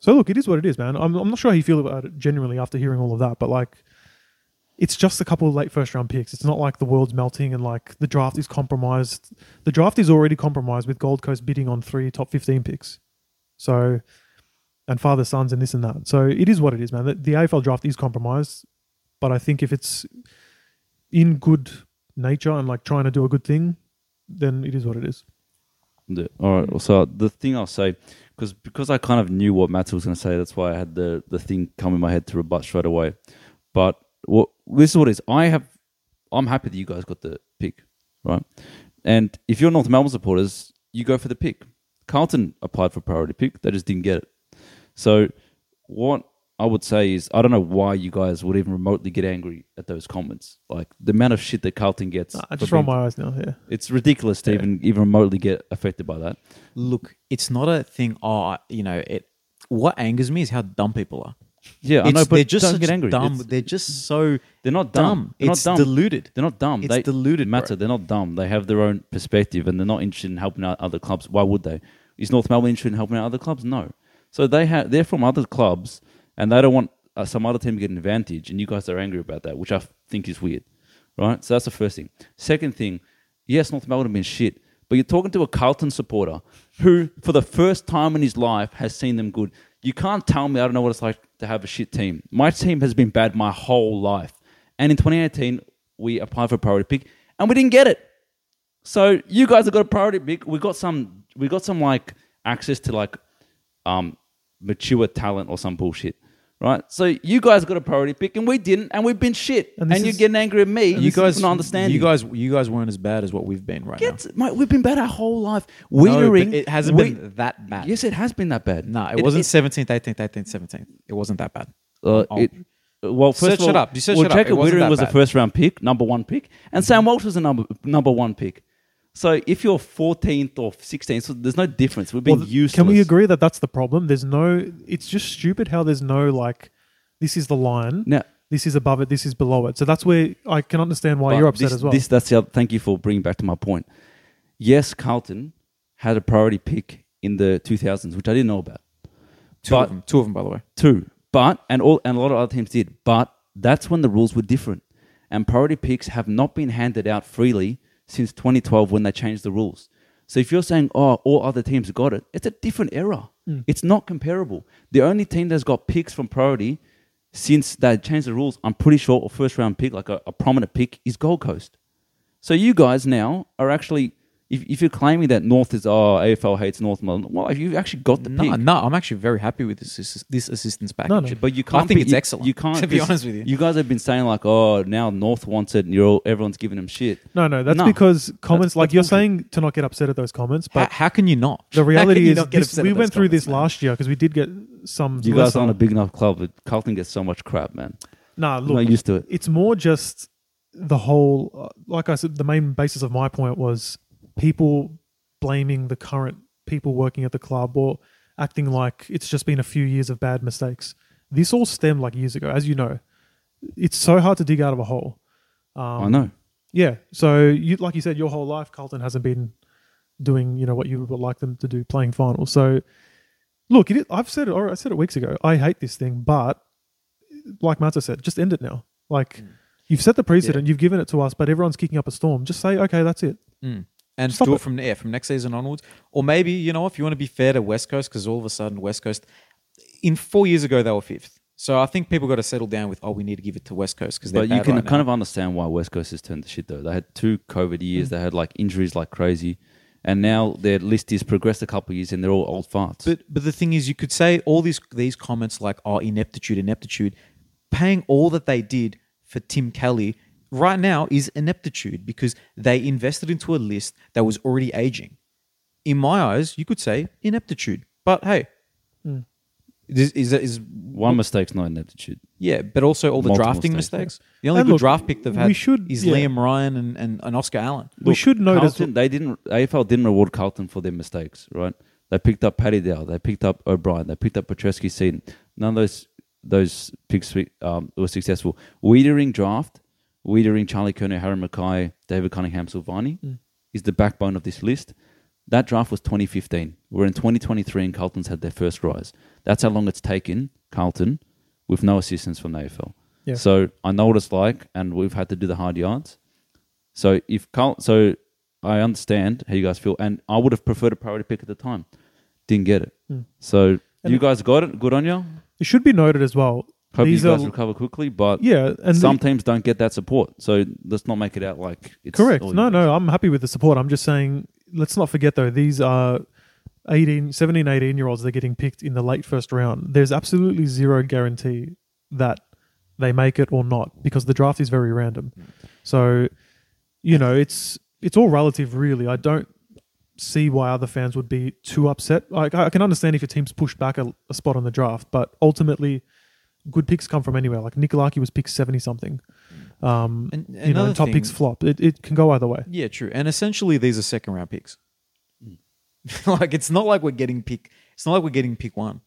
so look, it is what it is, man. I'm, I'm not sure how you feel about it genuinely after hearing all of that, but like, it's just a couple of late first round picks. It's not like the world's melting and like the draft is compromised. The draft is already compromised with Gold Coast bidding on three top 15 picks. So, and father sons and this and that. So it is what it is, man. The, the AFL draft is compromised, but I think if it's in good nature and like trying to do a good thing, then it is what it is. Yeah. All right. So the thing I'll say, because because I kind of knew what Matt was going to say, that's why I had the the thing come in my head to rebut straight away. But what this is what it is. I have. I'm happy that you guys got the pick, right? And if you're North Melbourne supporters, you go for the pick. Carlton applied for priority pick. They just didn't get it. So what I would say is I don't know why you guys would even remotely get angry at those comments. Like the amount of shit that Carlton gets. I just roll my eyes now. Yeah. It's ridiculous to Yeah. even even remotely get affected by that. Look, it's not a thing. Oh, you know, it. What angers me is how dumb people are. Yeah, I know, but they're just don't get angry. dumb. It's- they're just so they're not dumb. dumb. They're it's not dumb. deluded. They're not dumb. It's they, deluded, bro. Matter, they're not dumb. They have their own perspective and they're not interested in helping out other clubs. Why would they? Is North Melbourne interested in helping out other clubs? No. So they have they're from other clubs and they don't want uh, some other team to get an advantage. And you guys are angry about that, which I think is weird, right? So that's the first thing. Second thing, yes, North Melbourne have been shit, but you're talking to a Carlton supporter who, for the first time in his life, has seen them good. You can't tell me I don't know what it's like to have a shit team. My team has been bad my whole life. And in 2018, we applied for a priority pick and we didn't get it. So you guys have got a priority pick. We got some. We got some like access to like um mature talent or some bullshit, right? So you guys got a priority pick and we didn't, and we've been shit. And And, this you're is- getting angry at me. you guys not understand. You guys, you guys weren't as bad as what we've been right now. Get, mate, we've been bad our whole life. Weitering. it hasn't we- been that bad. Yes, it has been that bad. No, it, wasn't 17th, 18th, 18th, 17th. It wasn't that bad. Uh, Oh. it, well, first Search of all, it up. You search well, it up. Jacob It wasn't Weitering that was a bad. first round pick, number one pick, and Sam Walsh was a number number one pick. So if you're 14th or 16th, so there's no difference. We've been Well, useless. Can we agree that that's the problem? There's no. It's just stupid how there's no like. This is the line. Now, This is above it. This is below it. So that's where I can understand why you're upset this, as well. This, that's the other, thank you for bringing back to my point. Yes, Carlton had a priority pick in the 2000s, which I didn't know about. Two But- of them. Two of them, by the way. Two, but and all and a lot of other teams did, but that's when the rules were different, and priority picks have not been handed out freely since 2012 when they changed the rules. So if you're saying, oh, all other teams got it, it's a different era. Hmm. It's not comparable. The only team that's got picks from priority since they changed the rules, I'm pretty sure, a first round pick, like a, a prominent pick, is Gold Coast. So you guys now are actually, if, if you're claiming that North is, oh, AFL hates North Melbourne, well, you've actually got the No, pick. no, I'm actually very happy with this assist- this assistance package. No, no. But you can't. I think be- it's you- excellent. You can't. [LAUGHS] to be honest with you. You guys have been saying like, "Oh, now North wants it," and you're all, everyone's giving them shit. no, no, that's No. because comments That's- like that's you're bullshit. saying to not get upset at those comments, but how can you not? the reality is this, we went those through this man? last year because we did get some. You guys aren't a big enough club. But Carlton gets so much crap, man. Nah, I'm not used to it. it's more just the whole uh, like i said the main basis of my point was people blaming the current people working at the club or acting like it's just been a few years of bad mistakes this all stemmed like years ago as you know it's so hard to dig out of a hole um, I know. yeah so you like you said your whole life carlton hasn't been doing you know what you would like them to do playing finals so look it is, i've said it or i said it weeks ago i hate this thing but like Mata said just end it now like You've set the precedent. You've given it to us, but everyone's kicking up a storm. Just say, okay, that's it. Mm. And Stop do it. it from yeah, from next season onwards. Or maybe, you know, if you want to be fair to West Coast, because all of a sudden West Coast in four years ago they were fifth. So I think people got to settle down with oh, we need to give it to West Coast because But you can right kind now. of understand why West Coast has turned to shit though. They had two COVID years. Mm. They had like injuries like crazy, and now their list is progressed a couple of years, and they're all old farts. But but the thing is, you could say all these these comments like oh ineptitude, ineptitude, paying all that they did for Tim Kelly right now is ineptitude because they invested into a list that was already aging. In my eyes, you could say ineptitude. But hey, Mm. is is, is One mistake's not ineptitude. yeah, but also all the Multiple drafting mistakes. mistakes. The only And good look, draft pick they've we had should- is yeah. Liam Ryan and, and, and Oscar Allen. we should notice. Carlton, they didn't. AFL didn't reward Carlton for their mistakes, right? They picked up Paddy Dow, they picked up O'Brien, they picked up Petrevski-Seton. None of those those picks um, were successful. Weitering draft, Weitering, Charlie Curnow, Harry McKay, David Cunningham, Silvagni Mm. is the backbone of this list. That draft was 2015. We're in 2023 and Carlton's had their first rise. That's how long it's taken Carlton with no assistance from the AFL. Yeah. So I know what it's like, and we've had to do the hard yards. So if Carl, so I understand how you guys feel, and I would have preferred a priority pick at the time. Didn't get it. Mm. So And you guys got it. Good on you. It should be noted as well. Hope These you guys are- recover quickly, but Yeah, and some the, teams don't get that support. So let's not make it out like it's correct. all No, no, I'm happy with the support. I'm just saying, let's not forget though, these are 18, 17, 18 year olds. They're getting picked in the late first round. There's absolutely zero guarantee that they make it or not because the draft is very random. So, you know, it's it's all relative, really. I don't see why other fans would be too upset. Like, I can understand if your team's pushed back a, a spot on the draft, but ultimately, good picks come from anywhere. Like Nick Larkey was picked seventy something. Um, And you know, and top thing- picks flop. It, it can go either way. Yeah, true. And essentially, these are second round picks. Mm. [LAUGHS] like, it's not like we're getting pick. It's not like we're getting pick one.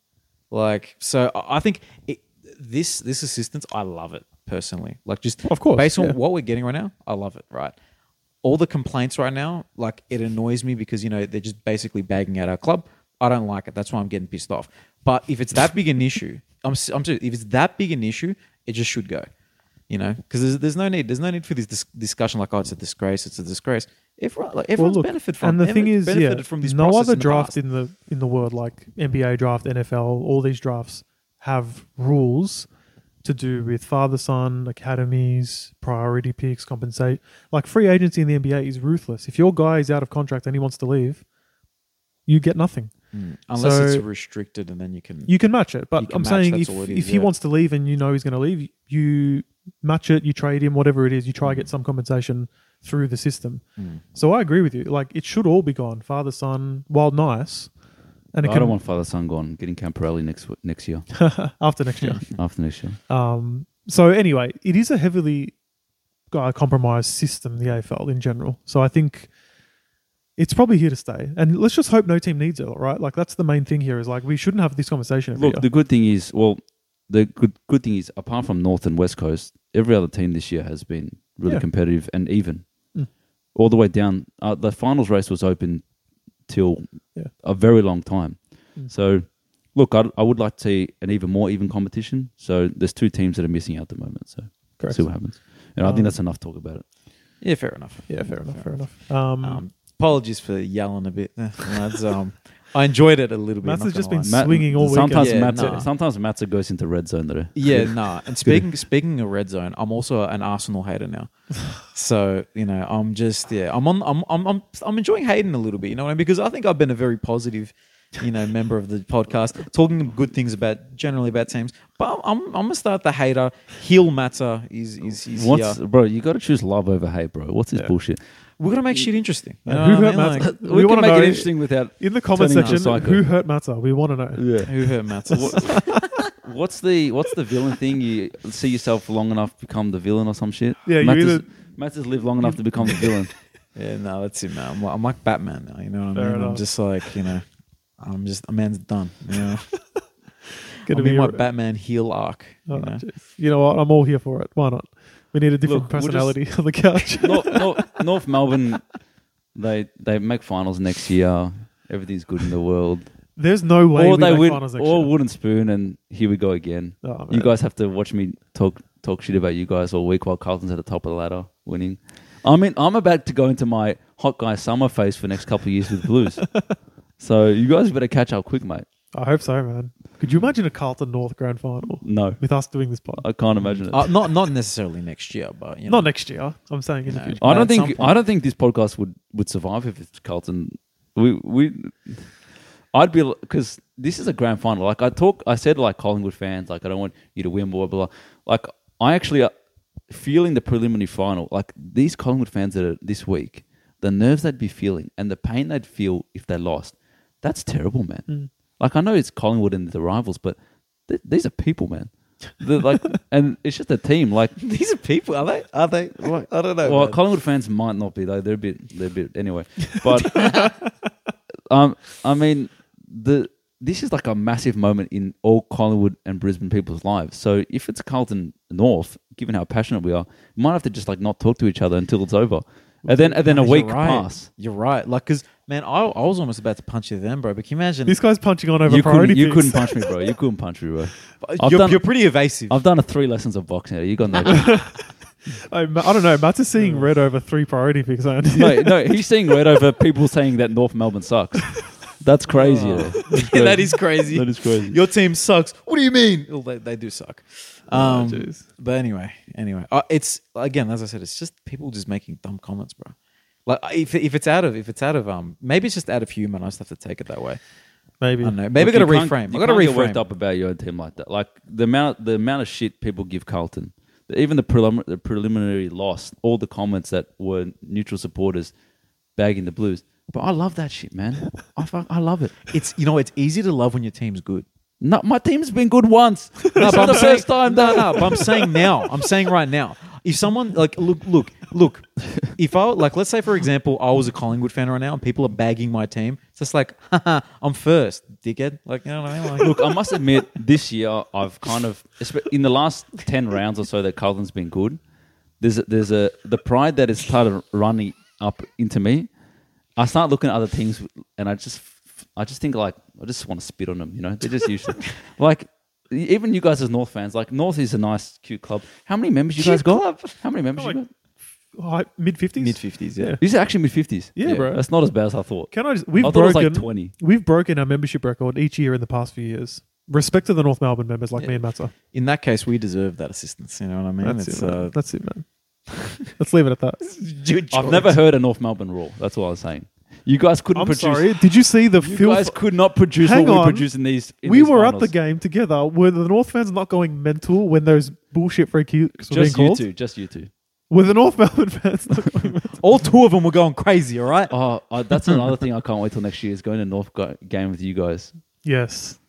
Like, so I think it, this this assistance, I love it personally. Like, just Of course, based on what we're getting right now, I love it. Right. All the complaints right now, like, it annoys me because you know they're just basically bagging out our club. I don't like it. That's why I'm getting pissed off. But if it's that big an issue, I'm I'm if it's that big an issue, it just should go. You know, because there's, there's no need. There's no need for this dis- discussion like, oh, it's a disgrace. It's a disgrace. Everyone, like, everyone's benefited from. and the thing is, yeah, from this no other in draft past. in the in the world, like NBA draft, NFL, all these drafts have rules to do with father son academies, priority picks, compensate. Like free agency in the NBA is ruthless. If your guy is out of contract and he wants to leave, you get nothing. Mm. Unless So- it's restricted, and then you can. You can match it, but I'm match, saying if all if he yeah. wants to leave and you know he's going to leave, you match it, you trade him, whatever it is, you try to get some compensation through the system. Mm. So I agree with you. Like it should all be gone, father son, while nice, and it I can don't want father son gone. Getting Camporeale next next year [LAUGHS] after next year. [LAUGHS] after next year. Um, so anyway, it is a heavily uh, compromised system, the AFL in general. So I think it's probably here to stay, and let's just hope no team needs it. Right? Like that's the main thing here. Is like we shouldn't have this conversation Look, year. the good thing is, well, the good good thing is, apart from North and West Coast, every other team this year has been really Yeah. competitive and even, Mm. all the way down. Uh, the finals race was open till Yeah. a very long time. Mm. So, look, I, I would like to see an even more even competition. So there's two teams that are missing out at the moment. So Correct. see what happens. And I Um, think that's enough talk about it. Yeah, fair enough. Yeah, fair enough. Fair enough. Um, Um, apologies for yelling a bit, [LAUGHS] lads. Um, I enjoyed it a little bit. Matt's just been lie. Matt- swinging all sometimes weekend. Yeah, Matsa, nah. sometimes Matsa goes into red zone though. Yeah, nah. And speaking speaking of red zone, I'm also an Arsenal hater now. [LAUGHS] So you know, I'm just yeah, I'm on, I'm I'm I'm I'm enjoying hating a little bit. You know what I mean? Because I think I've been a very positive, you know, member of the podcast, talking good things about generally about teams. But I'm I'm, I'm gonna start the hater. Heel matter is is is What's here. bro? You got to choose love over hate, bro. What's this Yeah. bullshit? We're gonna make shit interesting. You know who what I hurt mean? Matt's- Like, We we, can wanna make know- it interesting without. In the comment Turning into a section, psycho. who hurt Matter? We want to know. Yeah. who hurt Matt? [LAUGHS] What's the What's the villain thing? You see yourself long enough become the villain or some shit. Yeah, you Matt either- has, Matt lived long enough to become the villain. [LAUGHS] yeah, no, that's it, man. I'm, I'm like Batman now. You know what I Fair mean? I'm enough. just like you know, I'm just a man's done. You know, [LAUGHS] Gonna I'm be in my a- Batman heel arc. Oh, You know? jeez. you know what? I'm all here for it. Why not? We need a different Look, we'll just- personality [LAUGHS] on the couch. [LAUGHS] North, North, North Melbourne, they they make finals next year. Everything's good in the world. There's no way or we they make win, finals next or year. wooden spoon, and here we go again. Oh, You guys have to watch me talk talk shit about you guys all week while Carlton's at the top of the ladder winning. I mean, I'm about to go into my hot guy summer phase for the next couple of years with Blues. [LAUGHS] so you guys better catch up quick, mate. I hope so, man. Could you imagine a Carlton North grand final No, with us doing this pod? I can't imagine it. Uh, not not necessarily next year, but you know, Not next year. I'm saying in the No. future. I don't at some think. I don't think this podcast would, would survive if it's Carlton. We we I'd be because this is a grand final. Like I talk, I said like Collingwood fans, like I don't want you to win, blah blah. blah. Like I actually uh, feeling the preliminary final. Like these Collingwood fans that are this week, the nerves they'd be feeling and the pain they'd feel if they lost. That's terrible, man. Like I know it's Collingwood and the rivals, but th- these are people, man. They're like, [LAUGHS] and it's just a team. Like [LAUGHS] these are people. Are they? Are they? I don't know. well, man. Collingwood fans might not be though. They're a bit, they're a bit anyway. But [LAUGHS] um, I mean, the this is like a massive moment in all Collingwood and Brisbane people's lives. So if it's Carlton North, given how passionate we are, we might have to just like not talk to each other until it's over, and then and then a week right. pass. You're right. Like, cause man, I, I was almost about to punch you then, bro. But can you imagine? This guy's punching on over You couldn't, you couldn't punch me, bro. You couldn't punch me, bro. I've you're, done- you're pretty evasive. I've done a three lessons of boxing. You got no. [LAUGHS] I, [LAUGHS] I don't know. Matt's is seeing red over three priority picks. I no, [LAUGHS] no. He's seeing red over people saying that North Melbourne sucks. That's crazy. Oh. though. That's crazy. is crazy. That is crazy. Your team sucks. What do you mean? Well, they, they do suck. Oh, Um, jeez. but anyway, anyway, uh, it's again as I said, it's just people just making dumb comments, bro. Like if if it's out of if it's out of um maybe it's just out of humor. and I just have to take it that way. Maybe. I don't know. Maybe Look, I got to you can't- reframe. You I got to can't get worked up about your own team like that. Like the amount, the amount of shit people give Carlton, the- even the, prelim- the preliminary loss, all the comments that were neutral supporters bagging the Blues. But I love that shit, man. [LAUGHS] I fuck, I love it. It's you know it's easy to love when your team's good. No, my team's been good once. [LAUGHS] No, but the I'm saying, first time. No, no, but I'm saying now. I'm saying right now. [LAUGHS] If someone like look, look, look. If I like, let's say for example, I was a Collingwood fan right now, and people are bagging my team. It's just like, [LAUGHS] haha, I'm first, dickhead. Like, you know what I mean? Like, Look, I must admit, this year I've kind of in the last ten rounds or so that Carlton's been good. There's a, there's a the pride that has started running up into me. I start looking at other things and I just I just think like I just want to spit on them. You know, they're just to [LAUGHS] like even you guys as North fans. Like North is a nice, cute club. How many members you guys Cute got? How many members Like, you got? Mid fifties. mid fifties, yeah. Yeah. These are actually mid fifties. Yeah, bro. That's not as bad as I thought. Can I just? We've I thought it was broken. like twenty. We've broken our membership record each year in the past few years. Respect to the North Melbourne members like Yeah. me and Matsa. In that case, we deserve that assistance. You know what I mean? That's it's it, man. uh, That's it, man. Let's leave it at that. [LAUGHS] I've never heard a North Melbourne rule. That's all I was saying. You guys couldn't I'm produce. sorry. Did you see the You filth? guys could not produce Hang what we on. produce in these. In we these were at finals. the game together. Were the North fans not going mental when those bullshit free kicks were Just being you called? two. Just you two. Were the North Melbourne [LAUGHS] fans not going mental? all two of them were going crazy. All right. Oh, uh, that's another thing I can't wait till next year is going to North go- game with you guys. Yes.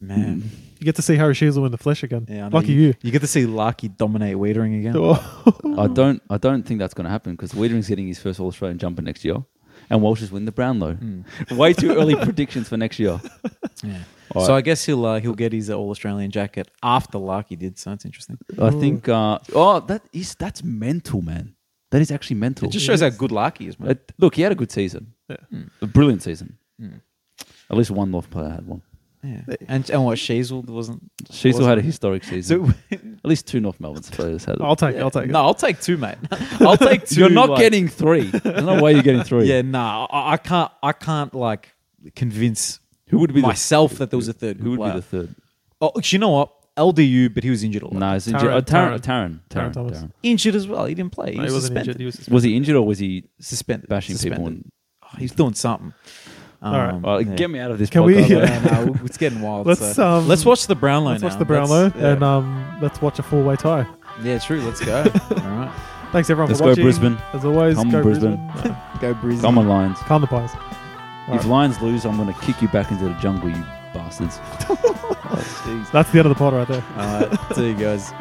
Man, You get to see Harry Sheezel in the flesh again. yeah, I know Lucky you. You get to see Larkey dominate Weitering again. [LAUGHS] Oh. I don't. I don't think that's going to happen because Weitering's getting his first All Australian jumper next year, and Walsh is winning the Brownlow. Mm. Way too early [LAUGHS] predictions for next year. Yeah. So. I guess he'll uh, he'll get his uh, All Australian jacket after Larkey did. So that's interesting. I think. Uh, oh, that is that's mental, man. That is actually mental. It just shows how good Larkey is, man. Look, he had a good season. Yeah. A brilliant season. Mm. At least one North player had one. Yeah. And and what Sheezel wasn't. She still wasn't- had a historic season. So, [LAUGHS] At least two North Melbourne players had it. I'll take it. I'll take it. no, I'll take two, mate. [LAUGHS] I'll take [LAUGHS] 2 You're not like- getting three. There's no way you're getting three. Yeah, no, I, I can't. I can't like convince Who would be the- myself that there was a third. Who would player. be the third? Oh, you know what? LDU, but he was injured. A lot. No, it's Tarryn- injured. Tarryn, oh, Tarryn. Tarryn, Tarryn Tarryn, Thomas. Tarryn. injured as well. He didn't play. He No, was he wasn't suspended. injured. He was suspended. Was he injured or was he suspended. bashing suspended. people? And, Oh, he's doing something. All right. Um, well, yeah. Get me out of this Can we- podcast. Yeah. mate. Yeah, no, it's getting [LAUGHS] wild. Let's, so. um, let's watch the Brownlow. Let's watch the brown line yeah. and um, let's watch a four way tie. Yeah, true. Let's go. [LAUGHS] All right. Thanks everyone Let's for go watching. Brisbane. As always, Come go Brisbane. Brisbane. [LAUGHS] Go Brisbane. Come on, Lions. Calm the pies. If Lions lose, I'm going to kick you back into the jungle, you bastards. Oh. That's the end of the pod right there. All right. See you guys.